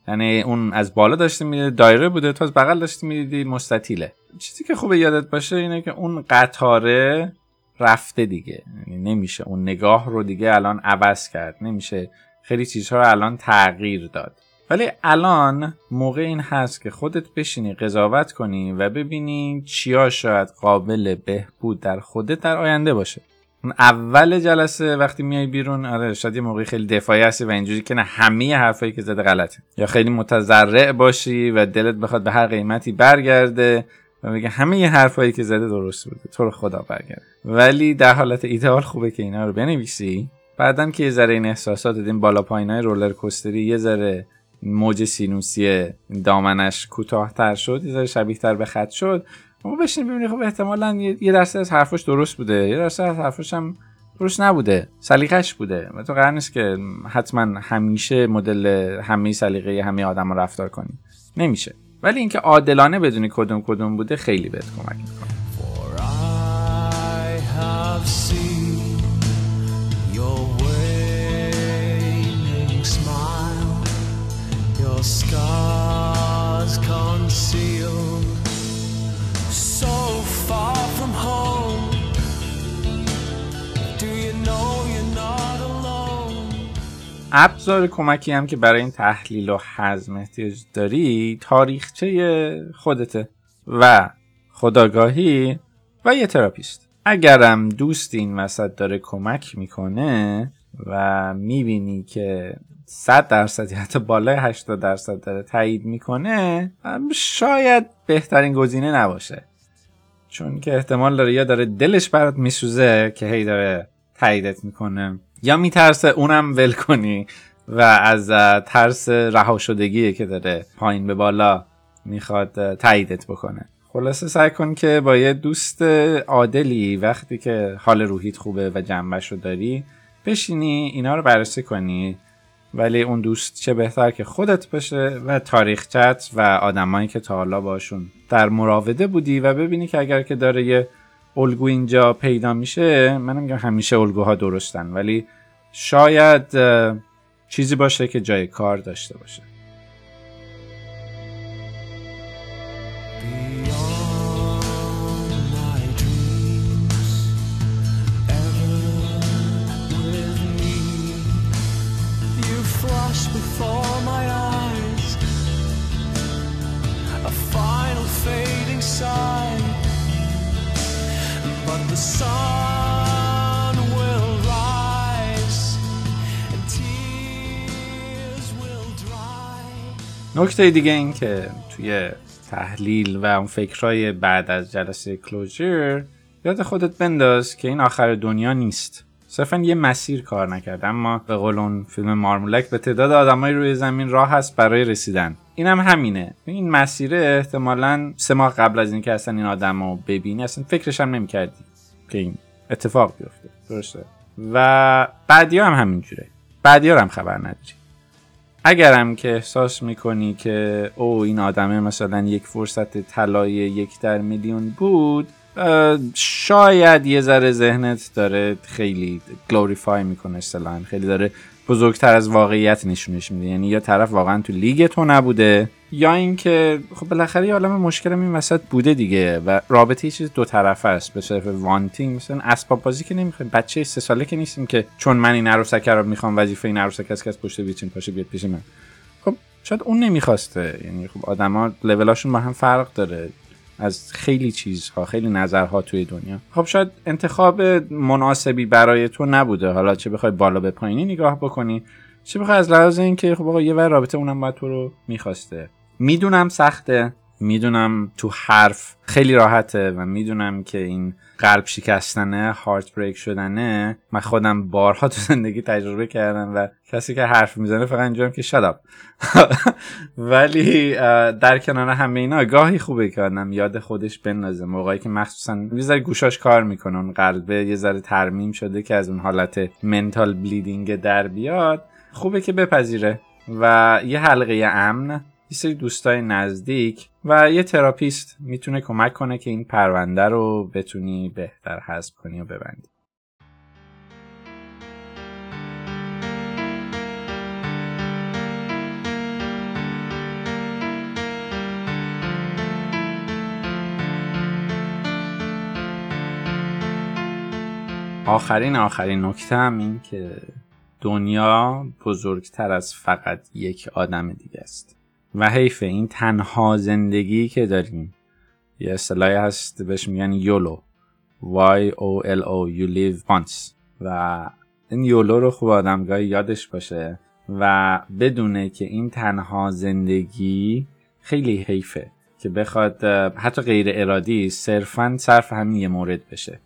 یعنی اون از بالا داشته میده دایره بوده تو از بغل داشته می‌دیدی مستطیله. چیزی که خوبه یادت باشه اینه که اون قطاره رفته دیگه. یعنی نمیشه. اون نگاه رو دیگه الان عوض کرد. نمیشه خیلی چیزها رو الان تغییر داد. ولی الان موقع این هست که خودت بشینی قضاوت کنی و ببینی چیا شاید قابل بهبود در خودت در آینده باشه. اون اول جلسه وقتی میای بیرون آره شاید یه موقعی خیلی دفاعی هستی و اینجوری که نه همه حرفایی که زده غلطه. یا خیلی متضرع باشی و دلت بخواد به هر قیمتی برگرده و میگه همه یه حرفایی که زده درست بوده. تو رو خدا برگرد. ولی در حالت ایدئال خوبه که اینا رو بنویسی. بعدا که یه ذره این احساسات این بالا پایینای رولر کوستری یه ذره موج سینوسی دامنش کوتاهتر شد یه ذره شبیه تر به خط شد. اما بشین ببینی خب احتمالا یه درصد از حرفش درست بوده. یه درصد از حرفش هم درست نبوده. سلیقش بوده. و تو قرار نیست که حتما همیشه مدل همه سلیقه همه آدم رو رفتار کنی. نمیشه. ولی اینکه عادلانه بدونی کدوم کدوم بوده خیلی بهت کمک می‌کنه. ابزار کمکی هم که برای این تحلیل و حزم احتیاج داری تاریخچه خودته. و خداگاهی و یه تراپیست. اگرم دوست این وسط داره کمک می‌کنه و می‌بینی که 100 درصد یا حتی بالای 80 درصد داره تایید می‌کنه شاید بهترین گزینه نباشه. چون که احتمال داره یا داره دلش برات میسوزه که هی داره تاییدت می‌کنه. یا میترسه اونم ول کنی و از ترس رها شدگیه که داره پایین به بالا می‌خواد تاییدت بکنه. خلاصه سعی کن که با یه دوست عادلی وقتی که حال روحیت خوبه و جنبش رو داری بشینی اینا رو بررسی کنی. ولی اون دوست چه بهتر که خودت باشه و تاریخچت و آدمایی که تا حالا باشون در مراوده بودی و ببینی که اگر که داره یه الگو اینجا پیدا میشه من میگم همیشه الگوها درستن ولی شاید چیزی باشه که جای کار داشته باشه. نکته دیگه این که توی تحلیل و اون فکرهای بعد از جلسه کلوجر یاد خودت بنداز که این آخر دنیا نیست. صرفا یه مسیر کار نکرد اما به قول اون فیلم مارمولک به تعداد آدمای روی زمین راه هست برای رسیدن. اینم هم همینه. این مسیر احتمالا سه ماه قبل از اینکه اصلا این آدم رو ببینی اصلا فکرش هم نمی‌کردی. که این اتفاق بیفته. درسته. و بعدی هم همینجوره. بعدی هم خبر نداری. اگرم که احساس می‌کنی که او این آدمه مثلا یک فرصت طلای یک در میلیون بود شاید یه ذره ذهنت داره خیلی glorify می‌کنه اصطلاحا. خیلی داره بزرگتر از واقعیت نشونش میده. یعنی یا طرف واقعا تو لیگ تو نبوده یا اینکه خب بالاخره یه عالم مشکل این وسط بوده دیگه و رابطه چیز دو طرفه است. به صرف wanting مثلا اسباب بازی که نمی‌خوایم. بچه سه ساله که نیستیم که چون من این عروسک رو می‌خوام وظیفه این عروسک است از پشت ویترین پاشه بیاد پیش من. خب شاید اون نمی‌خواسته. یعنی خب آدما لولاشون با هم فرق داره. از خیلی چیزها خیلی نظرها توی دنیا. خب شاید انتخاب مناسبی برای تو نبوده. حالا چه بخوای بالا به پایینی نگاه بکنی چه بخوای از لحاظ اینکه خب آقا یه ور رابطه اونم باید تو رو می‌خواسته. می‌دونم سخته. می‌دونم تو حرف خیلی راحته و می‌دونم که این قلب شکستنه هارت بریک شدنه. من خودم بارها تو زندگی تجربه کردم و کسی که حرف می‌زنه فقط اینجام که شدم ولی در کنار همه اینا گاهی خوبه که آدم یاد خودش بندازه. موقعی که مخصوصا یه ذره گوشاش کار می‌کنه اون قلبه یه ذره ترمیم شده که از اون حالت mental bleeding در بیاد خوبه که بپذیره. و یه حلقه امن یه سری دوستای نزدیک و یه تراپیست می‌تونه کمک کنه که این پرونده رو بتونی بهتر حذف کنی و ببندی. آخرین آخرین نکته هم این که دنیا بزرگتر از فقط یک آدم دیگه است. و حیف این تنها زندگی که داریم. یه اصطلاحی هست بهش میگن یولو. Y O L O You live once. و این یولو رو خوب آدمگاهی یادش باشه و بدونه که این تنها زندگی خیلی حیفه که بخواد حتی غیر ارادی صرفا صرف همین یه مورد بشه.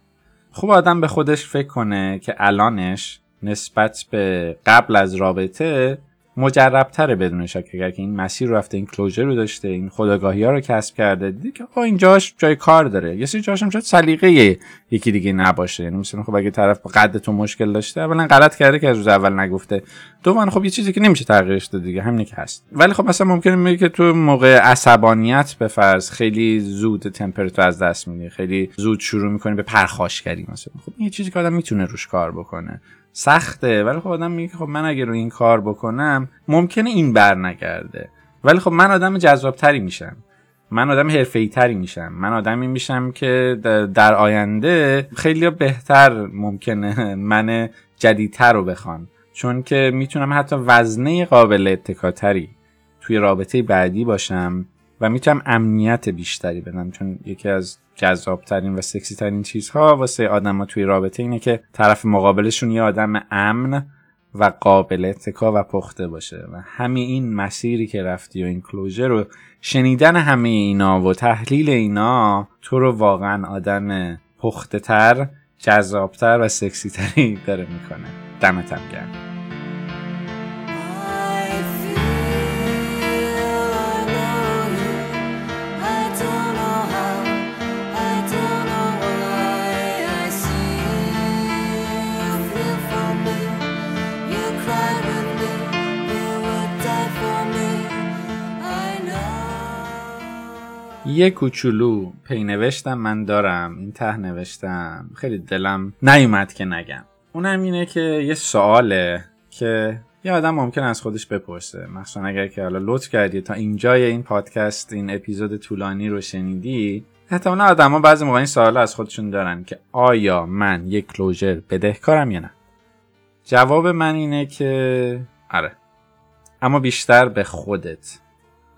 خوب آدم به خودش فکر کنه که الانش نسبت به قبل از رابطه مجربتره بدون شک. اگر که این مسیر رو رفته این کلوزر رو داشته این خداگاهی ها رو کسب کرده دیگه که آقا اینجاش جای کار داره. یه سری جاش هم شاید سلیقه یکی دیگه نباشه. یعنی مثلا خب اگه طرف با قد تو مشکل داشته اولا غلط کرده که از روز اول نگفته. دوم خب یه چیزی که نمیشه تغییرش داد دیگه همینه که هست. ولی خب مثلا ممکنه میگه که تو موقع عصبانیت به فرض خیلی زود تمپراتور از دست میدی. خیلی زود شروع می‌کنی به پرخاشگری مثلا. خب این چیزی که آدم می‌تونه روش کار بکنه. سخته. ولی خب آدم میگه خب من اگه رو این کار بکنم ممکنه این بر نگرده. ولی خب من آدم جذابتری میشم. من آدم حرفه‌ای تری میشم. من آدمی میشم که در آینده خیلی بهتر ممکنه من جدیدتر رو بخوان چون که می‌تونم حتی وزنه قابل اتکاتری توی رابطه بعدی باشم. و می‌تونم امنیت بیشتری بدم چون یکی از جذابترین و سکسی ترین چیزها واسه آدم توی رابطه اینه که طرف مقابلشون یه آدم امن و قابل اتکا و پخته باشه. و همین این مسیری که رفتی و این کلوژر رو شنیدن همه اینا و تحلیل اینا تو رو واقعا آدم پخته تر جذابتر و سکسی تری داره می‌کنه. دمتم گرم. یه کوچولو پینوشتم من دارم. این ته نوشتم. خیلی دلم نیومد که نگم. اونم اینه که یه سواله که یه آدم ممکن از خودش بپرسه. مخصوصا اگر که حالا لطف کردی تا اینجای این پادکست این اپیزود طولانی رو شنیدی احتمالا آدما بعضی موقع این سوال از خودشون دارن که آیا من یک کلوژر بدهکارم یا نه؟ جواب من اینه که آره. اما بیشتر به خودت.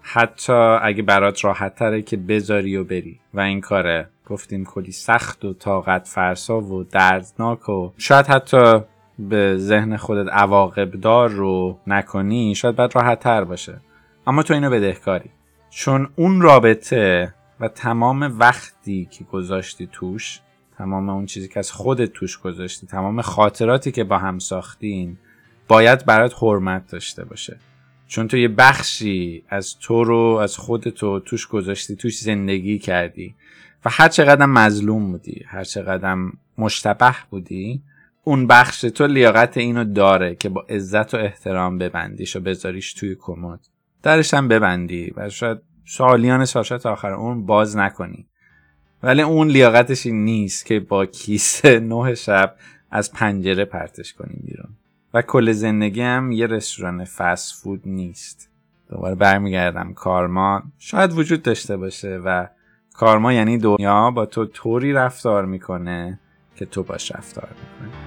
حتی اگه برات راحت تره که بذاری و بری. و این کاره. گفتیم کلی سخت و طاقت فرسا و دردناک و شاید حتی به ذهن خودت عواقب دار رو نکنی شاید باید راحت تر باشه. اما تو اینو بدهکاری. چون اون رابطه و تمام وقتی که گذاشتی توش تمام اون چیزی که از خودت توش گذاشتی تمام خاطراتی که با هم ساختین باید برات حرمت داشته باشه. چون تو یه بخشی از تو رو از خودتو توش گذاشتی توش زندگی کردی. و هر چقدر مظلوم بودی هر چقدر مشتبه بودی اون بخش تو لیاقت اینو داره که با عزت و احترام ببندیش و بذاریش توی کمد. درش هم ببندی و شاید سالیان ساشت آخر اون باز نکنی. ولی اون لیاقتش این نیست که با کیسه نه شب از پنجره پرتش کنی بیرون. و کل هم یه رستوران فست فود نیست. دوباره برمیگردم کارما. شاید وجود داشته باشه و کارما یعنی دنیا با تو طوری رفتار می‌کنه که تو باش رفتار می‌کنه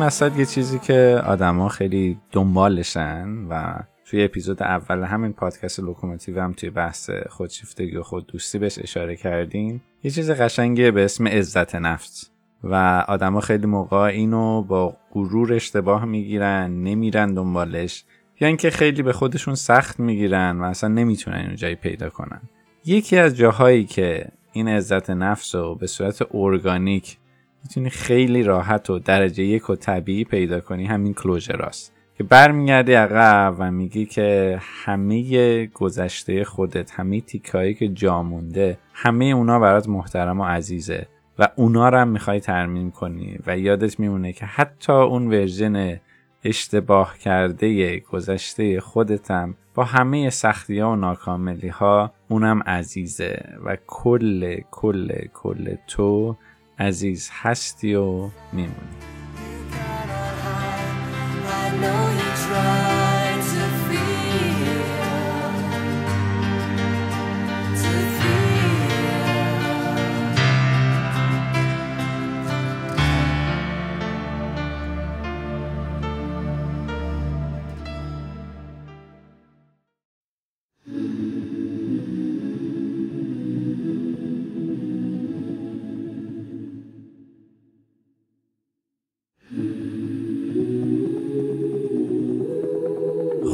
مسئله یه چیزی که آدما خیلی دنبالشن و توی اپیزود اول همین پادکست لوکوموتیو هم توی بحث خودشیفتگی و خود دوستی بهش اشاره کردیم یه چیز قشنگیه به اسم عزت نفس و آدما خیلی موقع اینو با غرور اشتباه می‌گیرن نمیرن دنبالش یا اینکه خیلی به خودشون سخت می‌گیرن و اصلا نمی‌تونن اینو جایی پیدا کنن. یکی از جاهایی که این عزت نفس رو به صورت ارگانیک می‌تونی خیلی راحت و درجه یک و طبیعی پیدا کنی. همین کلوژراست که برمیگردی عقب و میگی که همه گذشته خودت همه تیکایی که جا مونده همه اونا برات محترم و عزیزه و اونا رو هم می‌خوای ترمیم کنی و یادت میمونه که حتی اون ورژن اشتباه کرده گذشته خودتم با همه سختی ها و ناکاملی ها اونم عزیزه و کل کل کل تو عزیز هستی و میمونی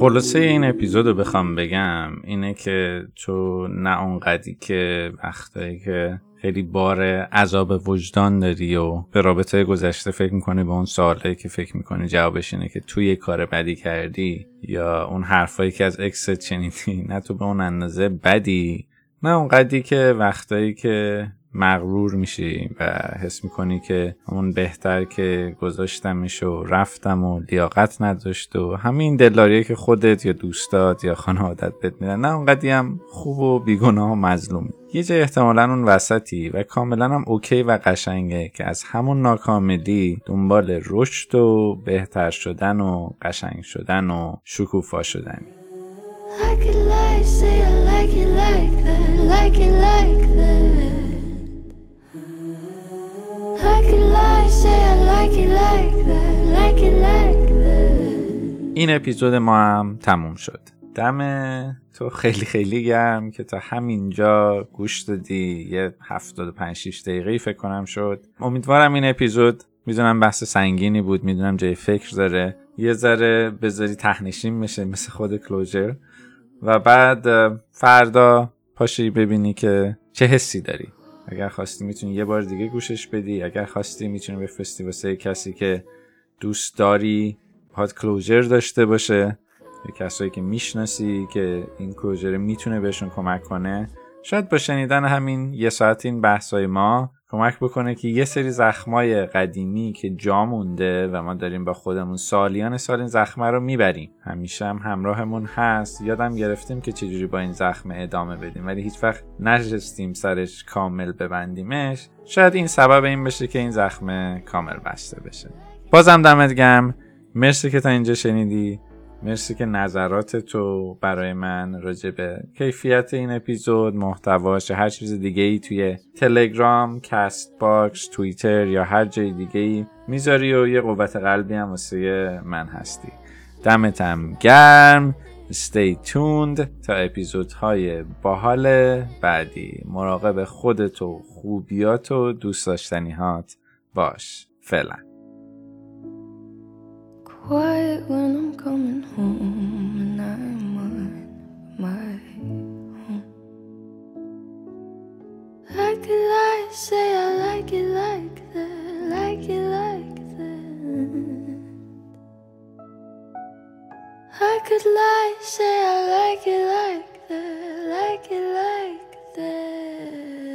خلاصه این اپیزود رو بخوام بگم اینه که تو نه اونقدی که وقتایی که خیلی بار عذاب وجدان داری و به رابطه گذشته فکر می‌کنی به اون سوالی که فکر می‌کنی جوابش اینه که تو یه کار بدی کردی یا اون حرفایی که از ex ت شنیدی نه تو به اون اندازه بدی. نه اونقدی که وقتایی که مغرور میشی و حس می‌کنی که اون بهتر که گذاشتمش و رفتم و لیاقت نداشت و همین دلداریه که خودت یا دوستات یا خانوادت بهت میدن. نه اونقدی هم خوب و بیگناه و مظلوم. یه جای احتمالا اون وسطی و کاملا هم okay و قشنگه که از همون ناکاملی دنبال رشد و بهتر شدن و قشنگ شدن و شکوفا شدنی. این اپیزود ما هم تموم شد. دم تو خیلی خیلی گرم که تا همینجا گوش دادی. یه 75 6 دقیقه فکر کنم شد. امیدوارم این اپیزود می‌دونم بحث سنگینی بود می‌دونم جای فکر داره. یه ذره بذاری تهنشین بشه مثل خود کلوجر. و بعد فردا پاشی ببینی که چه حسی داری. اگر خواستی می‌تونی یه بار دیگه گوشش بدی اگر خواستی می‌تونی بفرستی واسه کسی که دوست داری هات کلوزر داشته باشه. کسایی که می‌شناسی که این کلوزر می‌تونه بهشون کمک کنه. شاید با شنیدن همین یه ساعت این بحثای ما کمک بکنه که یه سری زخمای قدیمی که جا مونده و ما داریم با خودمون سالیان سال این زخمه رو می‌بریم. همیشه هم همراهمون هست. یادم گرفتیم که چجوری با این زخم ادامه بدیم ولی هیچ وقت نشستیم سرش کامل ببندیمش. شاید این سبب این بشه که این زخم کامل بسته بشه. بازم دمت گرم مرسی که تا اینجا شنیدی. مرسی که نظرات تو برای من راجع به کیفیت این اپیزود محتواش هر چیز دیگه ای توی تلگرام Castbox توییتر یا هر جای دیگه ای می‌ذاری و یه قوت قلبی هم واسه من هستی. دمتم گرم. Stay tuned تا اپیزودهای باحال بعدی. مراقب خودت و خوبیات و دوست داشتنیهات باش. فعلا. Quiet when I'm coming home and I'm on my own. Like it, I say I like it like that, like it like that. I could lie, say I like it like that, like it like that.